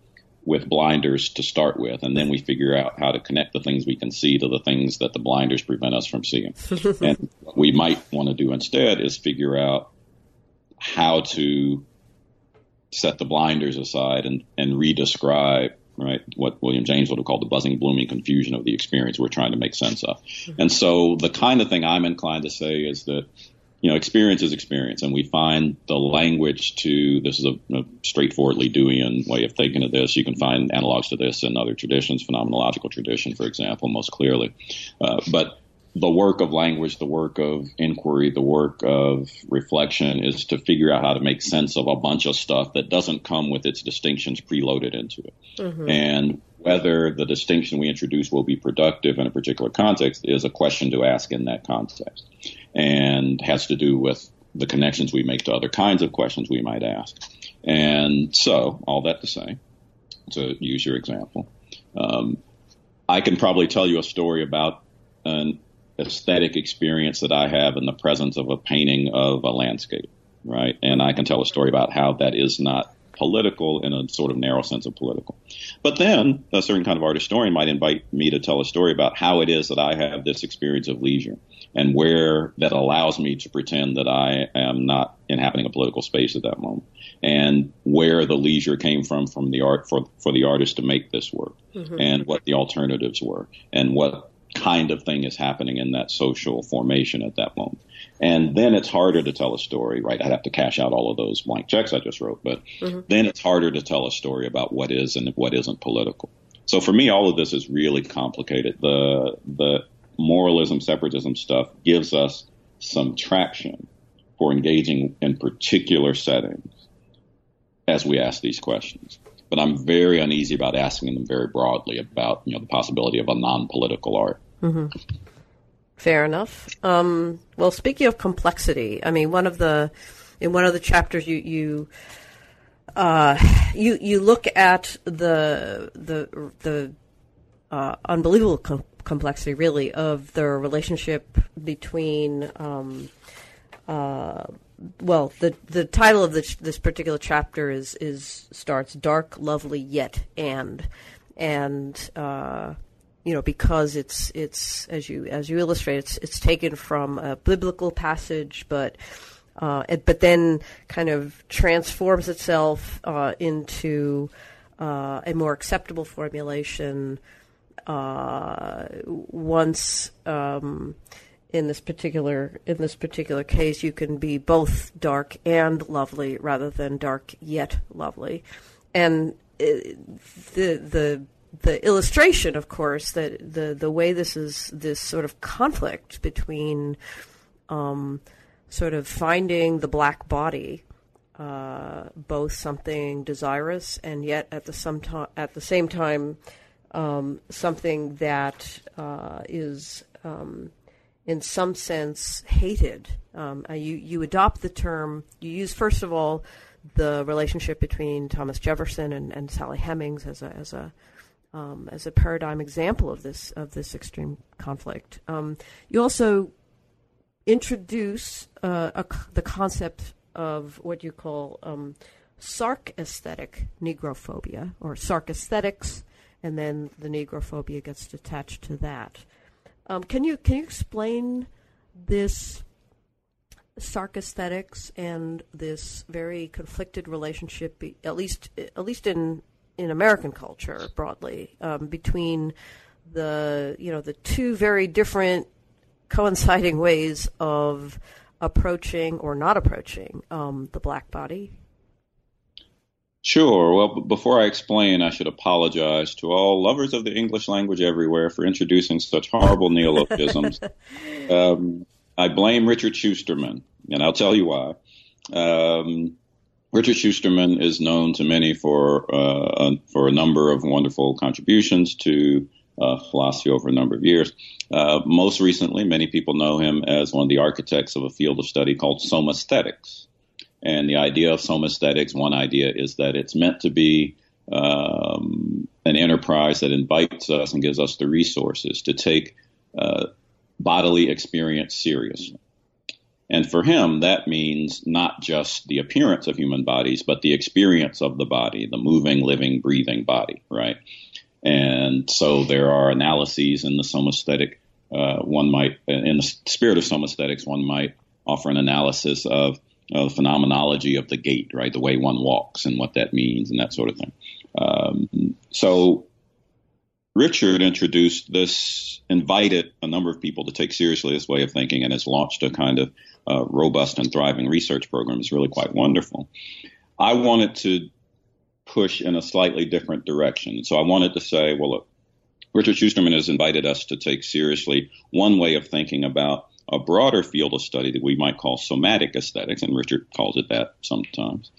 with blinders to start with, and then we figure out how to connect the things we can see to the things that the blinders prevent us from seeing. (laughs) and what we might want to do instead is figure out how to set the blinders aside and, and redescribe right what William James would have called the buzzing, blooming confusion of the experience we're trying to make sense of. Mm-hmm. And so the kind of thing I'm inclined to say is that you know, experience is experience, and we find the language to this is a, a, straightforwardly Deweyan way of thinking of this. You can find analogs to this in other traditions, phenomenological tradition, for example, most clearly. Uh, but the work of language, the work of inquiry, the work of reflection is to figure out how to make sense of a bunch of stuff that doesn't come with its distinctions preloaded into it. Mm-hmm. And whether the distinction we introduce will be productive in a particular context is a question to ask in that context and has to do with the connections we make to other kinds of questions we might ask. And so, all that to say, to use your example, um, I can probably tell you a story about an aesthetic experience that I have in the presence of a painting of a landscape, right? And I can tell a story about how that is not political in a sort of narrow sense of political. But then a certain kind of art historian might invite me to tell a story about how it is that I have this experience of leisure and where that allows me to pretend that I am not inhabiting a political space at that moment and where the leisure came from from the art for, for the artist to make this work mm-hmm. and what the alternatives were and what kind of thing is happening in that social formation at that moment. And then it's harder to tell a story, right? I'd have to cash out all of those blank checks I just wrote, but mm-hmm. then it's harder to tell a story about what is and what isn't political. So for me, all of this is really complicated. The the moralism, separatism stuff gives us some traction for engaging in particular settings as we ask these questions. But I'm very uneasy about asking them very broadly about you know the possibility of a non-political art. Mm-hmm. Fair enough. Um, well, speaking of complexity, I mean, one of the in one of the chapters you you uh, you you look at the the the uh, unbelievable com- complexity, really, of the relationship between. Um, uh, well, the the title of this this particular chapter is is starts dark, lovely, yet and and uh, you know, because it's it's as you as you illustrate, it's it's taken from a biblical passage, but uh, it, but then kind of transforms itself uh, into uh, a more acceptable formulation uh, once. Um, in this particular in this particular case, you can be both dark and lovely rather than dark yet lovely, and uh, the the the illustration, of course, that the the way this is this sort of conflict between um, sort of finding the black body, uh, both something desirous and yet at the some at the same time um, something that uh, is um, in some sense hated. Um, uh, you you adopt the term. You use first of all the relationship between Thomas Jefferson and, and Sally Hemings as a as a um, as a paradigm example of this of this extreme conflict. Um, you also introduce uh, a, the concept of what you call um, sark aesthetic negrophobia or sark aesthetics, and then the negrophobia gets attached to that. Um, can you can you explain this sark and this very conflicted relationship, at least at least in in American culture broadly, um, between the you know the two very different coinciding ways of approaching or not approaching um, the black body? Sure. Well, before I explain, I should apologize to all lovers of the English language everywhere for introducing such horrible neologisms. (laughs) um, I blame Richard Shusterman, and I'll tell you why. Um, Richard Shusterman is known to many for uh, for a number of wonderful contributions to uh, philosophy over a number of years. Uh, most recently, many people know him as one of the architects of a field of study called somaesthetics. And the idea of somaesthetics, one idea is that it's meant to be um, an enterprise that invites us and gives us the resources to take uh, bodily experience seriously. And for him, that means not just the appearance of human bodies, but the experience of the body, the moving, living, breathing body, right? And so there are analyses in the somaesthetic. Uh, one might, in the spirit of somaesthetics, one might offer an analysis of uh, the phenomenology of the gait, right? The way one walks and what that means and that sort of thing. Um, so Richard introduced this, invited a number of people to take seriously this way of thinking and has launched a kind of uh, robust and thriving research program. It's really quite wonderful. I wanted to push in a slightly different direction. So I wanted to say, well, look, Richard Shusterman has invited us to take seriously one way of thinking about a broader field of study that we might call somatic aesthetics, and Richard calls it that sometimes.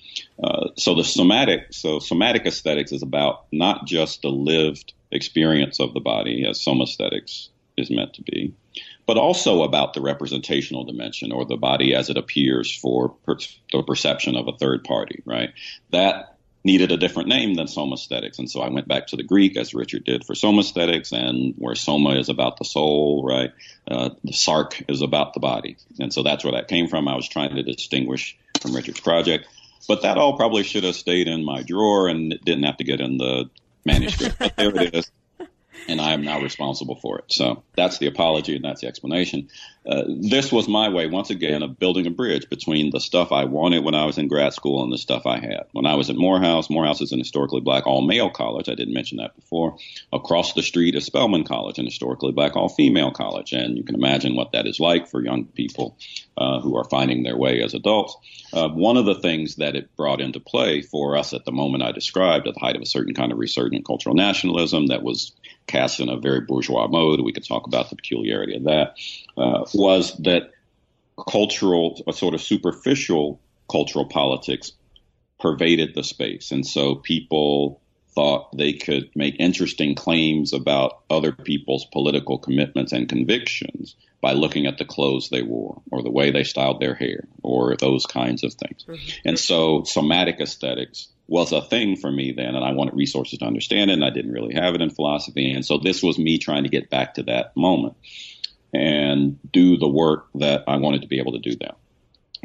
Uh, so the somatic, so somatic aesthetics is about not just the lived experience of the body, as somaesthetics is meant to be, but also about the representational dimension or the body as it appears for per- the perception of a third party, right? That needed a different name than somaesthetics. And so I went back to the Greek, as Richard did for somaesthetics, and where soma is about the soul, right? Uh, the sark is about the body. And so that's where that came from. I was trying to distinguish from Richard's project. But that all probably should have stayed in my drawer and it didn't have to get in the manuscript. but there it is (laughs) and I am now responsible for it. So that's the apology and that's the explanation. Uh, this was my way, once again, of building a bridge between the stuff I wanted when I was in grad school and the stuff I had. When I was at Morehouse, Morehouse is an historically black all male college. I didn't mention that before. Across the street is Spelman College, an historically black all female college. And you can imagine what that is like for young people uh, who are finding their way as adults. Uh, one of the things that it brought into play for us at the moment I described, at the height of a certain kind of resurgent cultural nationalism that was cast in a very bourgeois mode. We could talk about the peculiarity of that. Uh, was that cultural, a sort of superficial cultural politics pervaded the space, and so people thought they could make interesting claims about other people's political commitments and convictions by looking at the clothes they wore or the way they styled their hair or those kinds of things. Mm-hmm. And so somatic aesthetics was a thing for me then, and I wanted resources to understand it, and I didn't really have it in philosophy. And so this was me trying to get back to that moment and do the work that I wanted to be able to do that.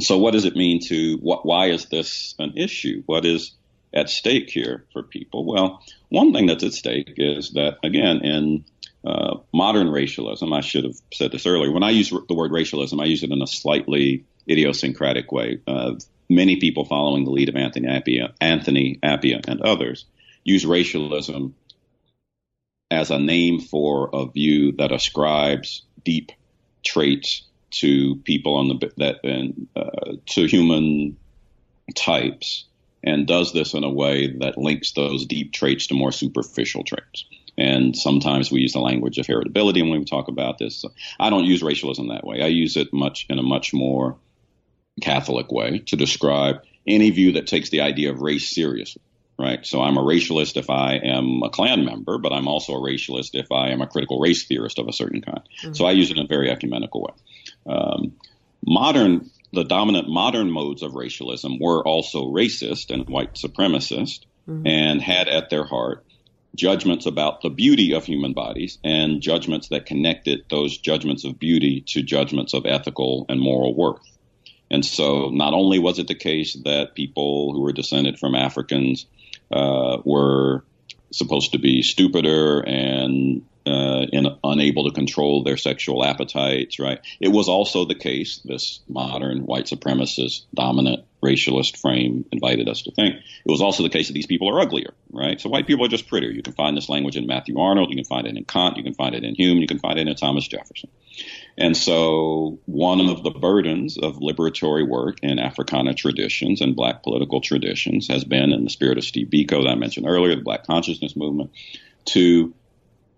So what does it mean to what? Why is this an issue? What is at stake here for people? Well, one thing that's at stake is that again in uh, modern racialism, I should have said this earlier. When I use the word racialism, I use it in a slightly idiosyncratic way. Uh, many people following the lead of Anthony Appiah, Anthony Appiah and others use racialism as a name for a view that ascribes deep traits to people on the that and uh, to human types and does this in a way that links those deep traits to more superficial traits. And sometimes we use the language of heritability when we talk about this. I don't use racialism that way. I use it much in a much more Catholic way to describe any view that takes the idea of race seriously. Right. So I'm a racialist if I am a Klan member, but I'm also a racialist if I am a critical race theorist of a certain kind. Mm-hmm. So I use it in a very ecumenical way. Um, modern the dominant modern modes of racialism were also racist and white supremacist mm-hmm. and had at their heart judgments about the beauty of human bodies and judgments that connected those judgments of beauty to judgments of ethical and moral worth. And so not only was it the case that people who were descended from Africans uh, were supposed to be stupider and uh, and unable to control their sexual appetites, right? It was also the case, this modern white supremacist dominant racialist frame invited us to think. It was also the case that these people are uglier, right? So white people are just prettier. You can find this language in Matthew Arnold, you can find it in Kant, you can find it in Hume, you can find it in Thomas Jefferson. And so one of the burdens of liberatory work in Africana traditions and black political traditions has been in the spirit of Steve Biko that I mentioned earlier, the black consciousness movement, to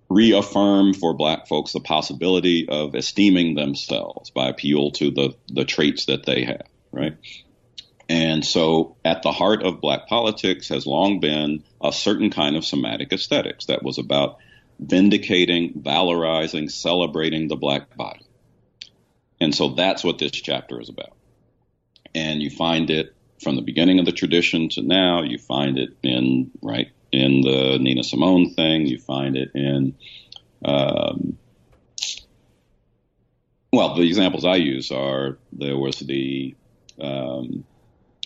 reaffirm for black folks the possibility of esteeming themselves by appeal to the, the traits that they have, right? And so at the heart of black politics has long been a certain kind of somatic aesthetics that was about vindicating, valorizing, celebrating the black body. And so that's what this chapter is about. And you find it from the beginning of the tradition to now. You find it in, right, in the Nina Simone thing. You find it in, um, well, the examples I use are there was the um,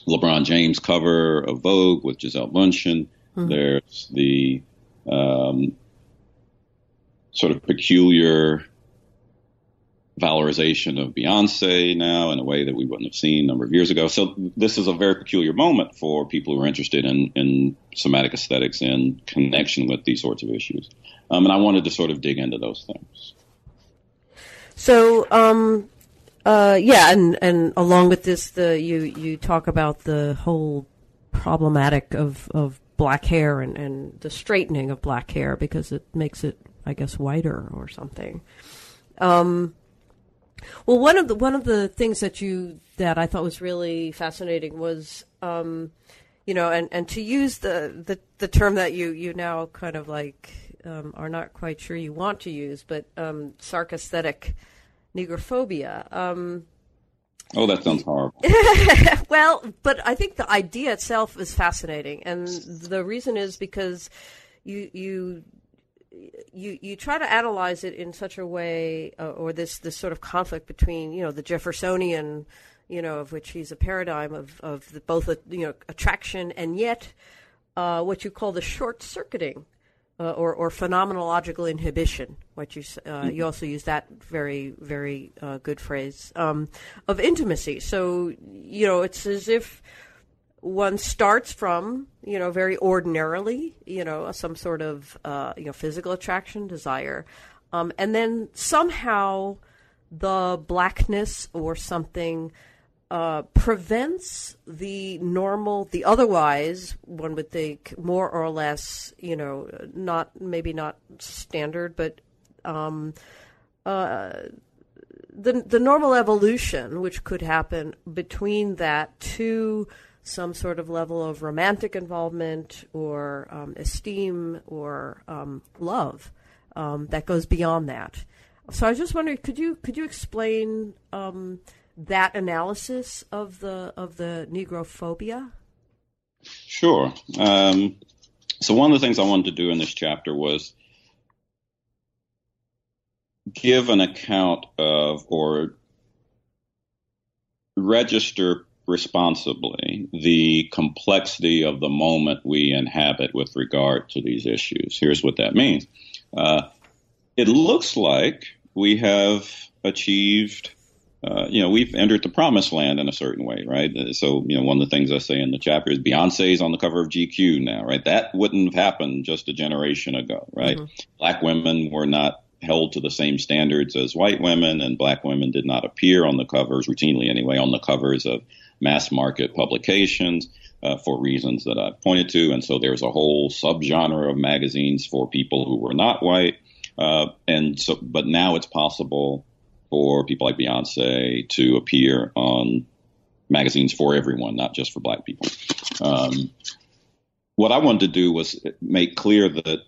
LeBron James cover of Vogue with Gisele Bündchen. Mm-hmm. There's the um, sort of peculiar valorization of Beyonce now in a way that we wouldn't have seen a number of years ago. So this is a very peculiar moment for people who are interested in, in somatic aesthetics in connection with these sorts of issues. Um, and I wanted to sort of dig into those things. So, um, uh, yeah, and, and along with this, the you you talk about the whole problematic of, of black hair and, and the straightening of black hair because it makes it, I guess, whiter or something. Um, well, one of the one of the things that you that I thought was really fascinating was, um, you know, and, and to use the, the, the term that you you now kind of like um, are not quite sure you want to use, but um, sarcasthetic negrophobia. Um, oh, that sounds horrible. (laughs) well, but I think the idea itself is fascinating, and the reason is because you you you you try to analyze it in such a way, uh, or this this sort of conflict between you know the Jeffersonian, you know, of which he's a paradigm of of the, both a, you know attraction and yet uh, what you call the short circuiting. Uh, or, or phenomenological inhibition, what you uh, you also use that very very uh, good phrase um, of intimacy. So you know it's as if one starts from you know very ordinarily you know some sort of uh, you know physical attraction desire. Um, and then somehow the blackness or something uh, prevents the normal the otherwise one would think more or less you know not maybe not standard but um, uh, the the normal evolution which could happen between that two some sort of level of romantic involvement or um, esteem or um, love um, that goes beyond that. So I was just wondering, could you could you explain um, that analysis of the of the negrophobia? Sure. Um, so one of the things I wanted to do in this chapter was give an account of or register responsibly the complexity of the moment we inhabit with regard to these issues. Here's what that means. Uh, it looks like we have achieved, uh, you know, we've entered the promised land in a certain way, right? So, you know, one of the things I say in the chapter is Beyonce's on the cover of GQ now, right? That wouldn't have happened just a generation ago, right? Mm-hmm. Black women were not held to the same standards as white women, and black women did not appear on the covers, routinely anyway, on the covers of mass market publications. uh, for reasons that I've pointed to. And so there's a whole subgenre of magazines for people who were not white. Uh, and so, but now it's possible for people like Beyonce to appear on magazines for everyone, not just for black people. Um, what I wanted to do was make clear that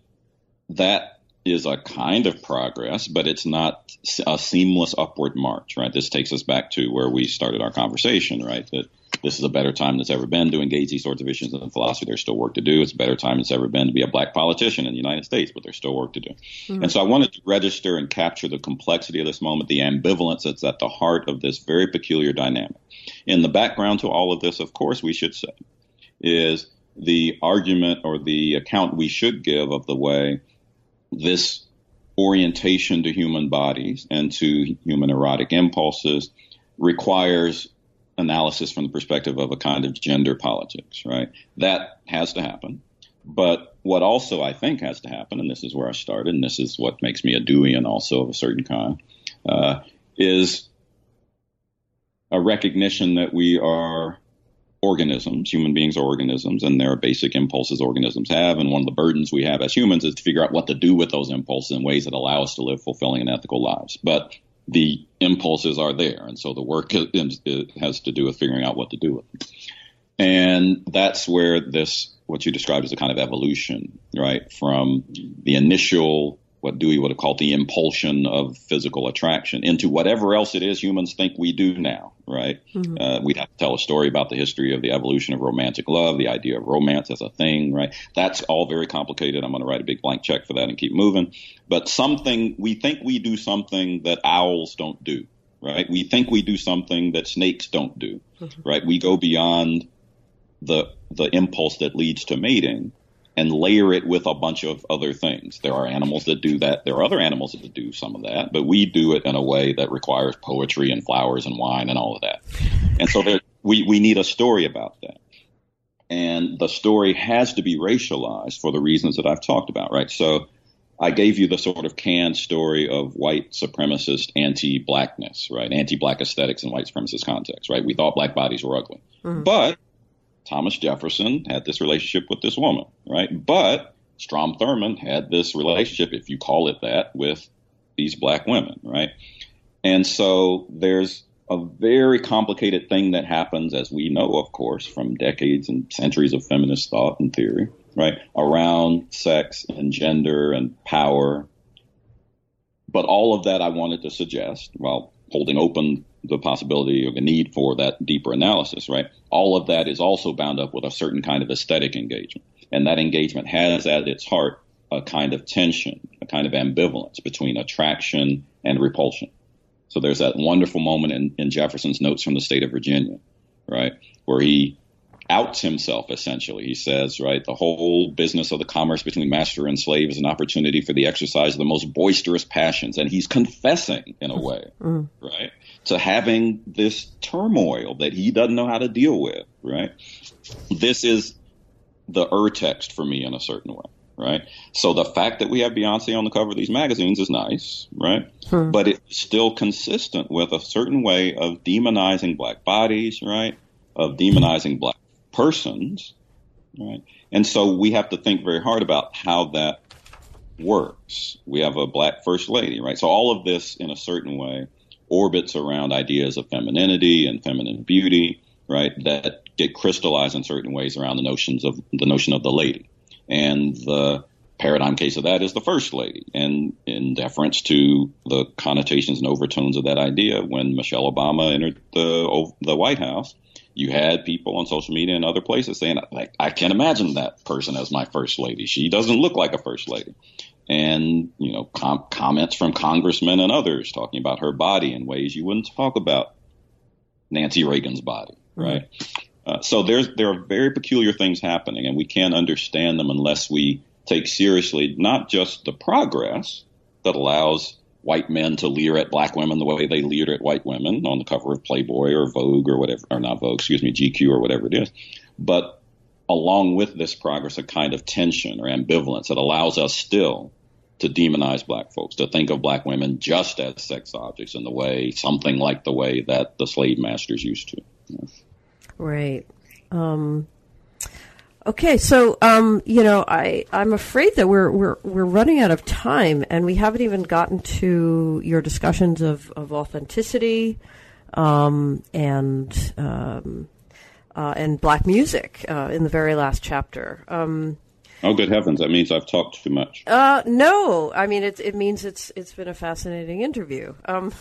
that is a kind of progress, but it's not a seamless upward march, right? This takes us back to where we started our conversation, right? That this is a better time than it's ever been to engage these sorts of issues in philosophy. There's still work to do. It's a better time than it's ever been to be a black politician in the United States, but there's still work to do. Mm-hmm. And so I wanted to register and capture the complexity of this moment, the ambivalence that's at the heart of this very peculiar dynamic. In the background to all of this, of course, we should say, is the argument or the account we should give of the way this orientation to human bodies and to human erotic impulses requires analysis from the perspective of a kind of gender politics, right? That has to happen. But what also I think has to happen, and this is where I started, and this is what makes me a Deweyan also of a certain kind, uh, is a recognition that we are organisms, human beings are organisms, and there are basic impulses organisms have. And one of the burdens we have as humans is to figure out what to do with those impulses in ways that allow us to live fulfilling and ethical lives. But the impulses are there, and so the work has to do with figuring out what to do with them. And that's where this, what you described as a kind of evolution, right, from the initial what Dewey would have called the impulsion of physical attraction into whatever else it is humans think we do now, right? Mm-hmm. Uh, we'd have to tell a story about the history of the evolution of romantic love, the idea of romance as a thing, right? That's all very complicated. I'm going to write a big blank check for that and keep moving. But something, we think we do something that owls don't do, right? We think we do something that snakes don't do, mm-hmm. right? We go beyond the the impulse that leads to mating and layer it with a bunch of other things. There are animals that do that. There are other animals that do some of that, but we do it in a way that requires poetry and flowers and wine and all of that. And so there, we, we need a story about that. And the story has to be racialized for the reasons that I've talked about, right? So I gave you the sort of canned story of white supremacist anti-blackness, right? Anti-black aesthetics in white supremacist context, right? We thought black bodies were ugly. Mm-hmm. But Thomas Jefferson had this relationship with this woman, right? But Strom Thurmond had this relationship, if you call it that, with these black women, right? And so there's a very complicated thing that happens, as we know, of course, from decades and centuries of feminist thought and theory, right, around sex and gender and power. But all of that I wanted to suggest, while holding open the possibility of a need for that deeper analysis, right? All of that is also bound up with a certain kind of aesthetic engagement. And that engagement has at its heart a kind of tension, a kind of ambivalence between attraction and repulsion. So there's that wonderful moment in, in Jefferson's notes from the state of Virginia, right, where he outs himself essentially. He says, right, the whole business of the commerce between master and slave is an opportunity for the exercise of the most boisterous passions. And he's confessing in a way, mm. right, to having this turmoil that he doesn't know how to deal with, right? This is the ur text for me in a certain way. Right. So the fact that we have Beyonce on the cover of these magazines is nice, right? Hmm. But it's still consistent with a certain way of demonizing black bodies, right? Of demonizing black persons, right? And so we have to think very hard about how that works. We have a black first lady, right? So all of this, in a certain way, orbits around ideas of femininity and feminine beauty, right? That get crystallized in certain ways around the notions of the notion of the lady. And the paradigm case of that is the first lady. And in deference to the connotations and overtones of that idea, when Michelle Obama entered the the White House, you had people on social media and other places saying, like, I can't imagine that person as my first lady. She doesn't look like a first lady. And, you know, com- comments from congressmen and others talking about her body in ways you wouldn't talk about Nancy Reagan's body, right? Mm-hmm. Uh, so there's, there are very peculiar things happening and we can't understand them unless we take seriously not just the progress that allows white men to leer at black women the way they leered at white women on the cover of Playboy or Vogue or whatever, or not Vogue, excuse me, GQ or whatever it is. But along with this progress, a kind of tension or ambivalence that allows us still to demonize black folks, to think of black women just as sex objects in the way, something like the way that the slave masters used to. Right. Um, Okay, so um, you know, I I'm afraid that we're we're we're running out of time, and we haven't even gotten to your discussions of of authenticity, um, and um, uh, and black music uh, in the very last chapter. Um, oh, good heavens! That means I've talked too much. Uh, no, I mean it. It means it's it's been a fascinating interview. Um,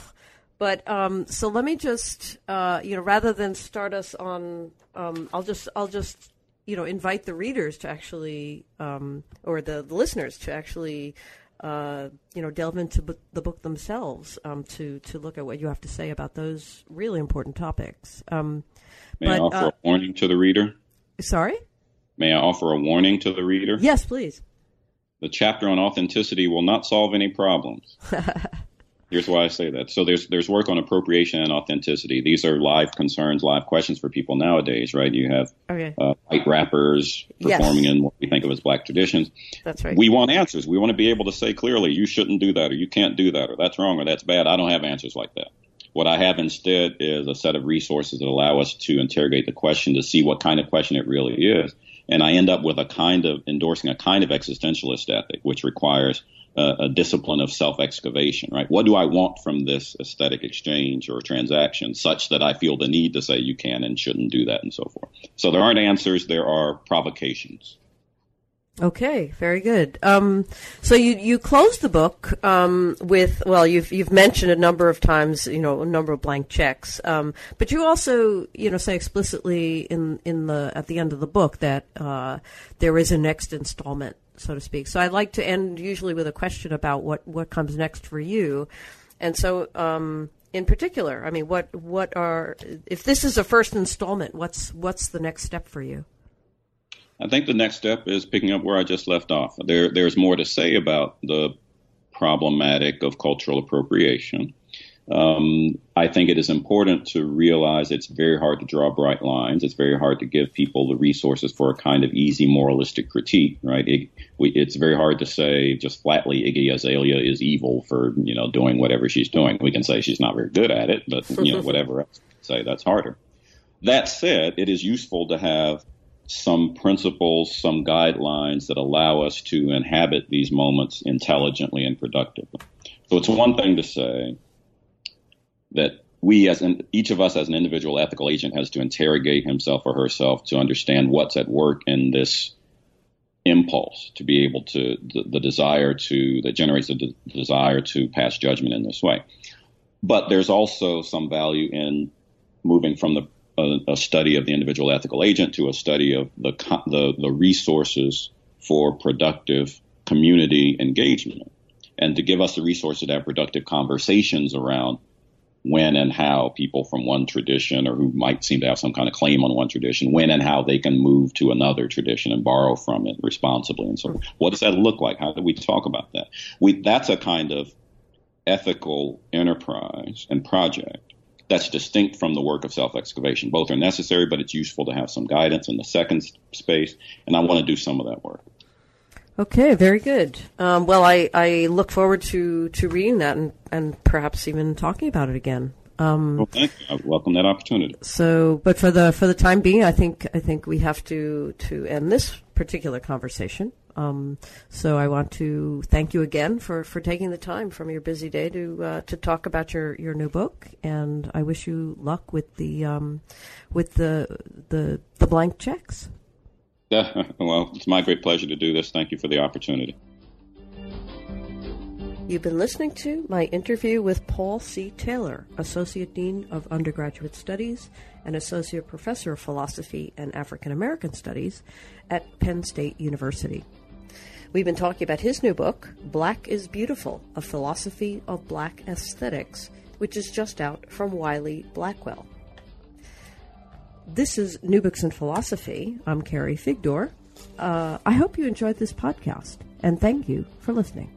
but um, so let me just uh, you know, rather than start us on, um, I'll just I'll just you know invite the readers to actually um, or the, the, listeners to actually uh, you know delve into b- the book themselves um, to to look at what you have to say about those really important topics. Um, May but, I offer uh, a warning to the reader? Sorry. May I offer a warning to the reader? Yes, please. The chapter on authenticity will not solve any problems. (laughs) Here's why I say that. So there's there's work on appropriation and authenticity. These are live concerns, live questions for people nowadays, right? You have okay. uh, white rappers performing yes. in what we think of as black traditions. That's right. We want answers. We want to be able to say clearly, you shouldn't do that, or you can't do that, or that's wrong, or that's bad. I don't have answers like that. What I have instead is a set of resources that allow us to interrogate the question to see what kind of question it really is. And I end up with a kind of endorsing a kind of existentialist ethic, which requires a discipline of self excavation, right? What do I want from this aesthetic exchange or transaction such that I feel the need to say you can and shouldn't do that and so forth? So there aren't answers, there are provocations. Okay, very good. Um, so you you close the book um, with well, you've you've mentioned a number of times, you know, a number of blank checks, um, but you also you know say explicitly in in the at the end of the book that uh, there is a next installment so to speak. So I'd like to end usually with a question about what, what comes next for you. And so, um, in particular, I mean, what what are if this is a first installment? What's what's the next step for you? I think the next step is picking up where I just left off. There there's more to say about the problematic of cultural appropriation. Um, I think it is important to realize it's very hard to draw bright lines. It's very hard to give people the resources for a kind of easy moralistic critique, right? It, we, it's very hard to say just flatly Iggy Azalea is evil for you know doing whatever she's doing. We can say she's not very good at it, but you know (laughs) whatever else say that's harder. That said, it is useful to have some principles, some guidelines that allow us to inhabit these moments intelligently and productively. So it's one thing to say that we as an, each of us as an individual ethical agent has to interrogate himself or herself to understand what's at work in this impulse to be able to the, the desire to that generates the de- desire to pass judgment in this way. But there's also some value in moving from the a, a study of the individual ethical agent to a study of the, the the resources for productive community engagement. And to give us the resources to have productive conversations around when and how people from one tradition or who might seem to have some kind of claim on one tradition, when and how they can move to another tradition and borrow from it responsibly. And so, what does that look like? How do we talk about that? We, that's a kind of ethical enterprise and project that's distinct from the work of self excavation. Both are necessary, but it's useful to have some guidance in the second space, and I want to do some of that work. Okay, very good. Um, well, I, I look forward to, to reading that and, and perhaps even talking about it again. Um, well, thank you. I welcome that opportunity. So, but for the for the time being, I think I think we have to to end this particular conversation. Um, so I want to thank you again for, for taking the time from your busy day to uh, to talk about your, your new book, and I wish you luck with the um, with the the the blank checks. Yeah, (laughs) well, it's my great pleasure to do this. Thank you for the opportunity. You've been listening to my interview with Paul C. Taylor, Associate Dean of Undergraduate Studies and Associate Professor of Philosophy and African American Studies at Penn State University. We've been talking about his new book, Black is Beautiful A Philosophy of Black Aesthetics, which is just out from Wiley Blackwell. This is New Books in Philosophy. I'm Carrie Figdor. Uh, I hope you enjoyed this podcast, and thank you for listening.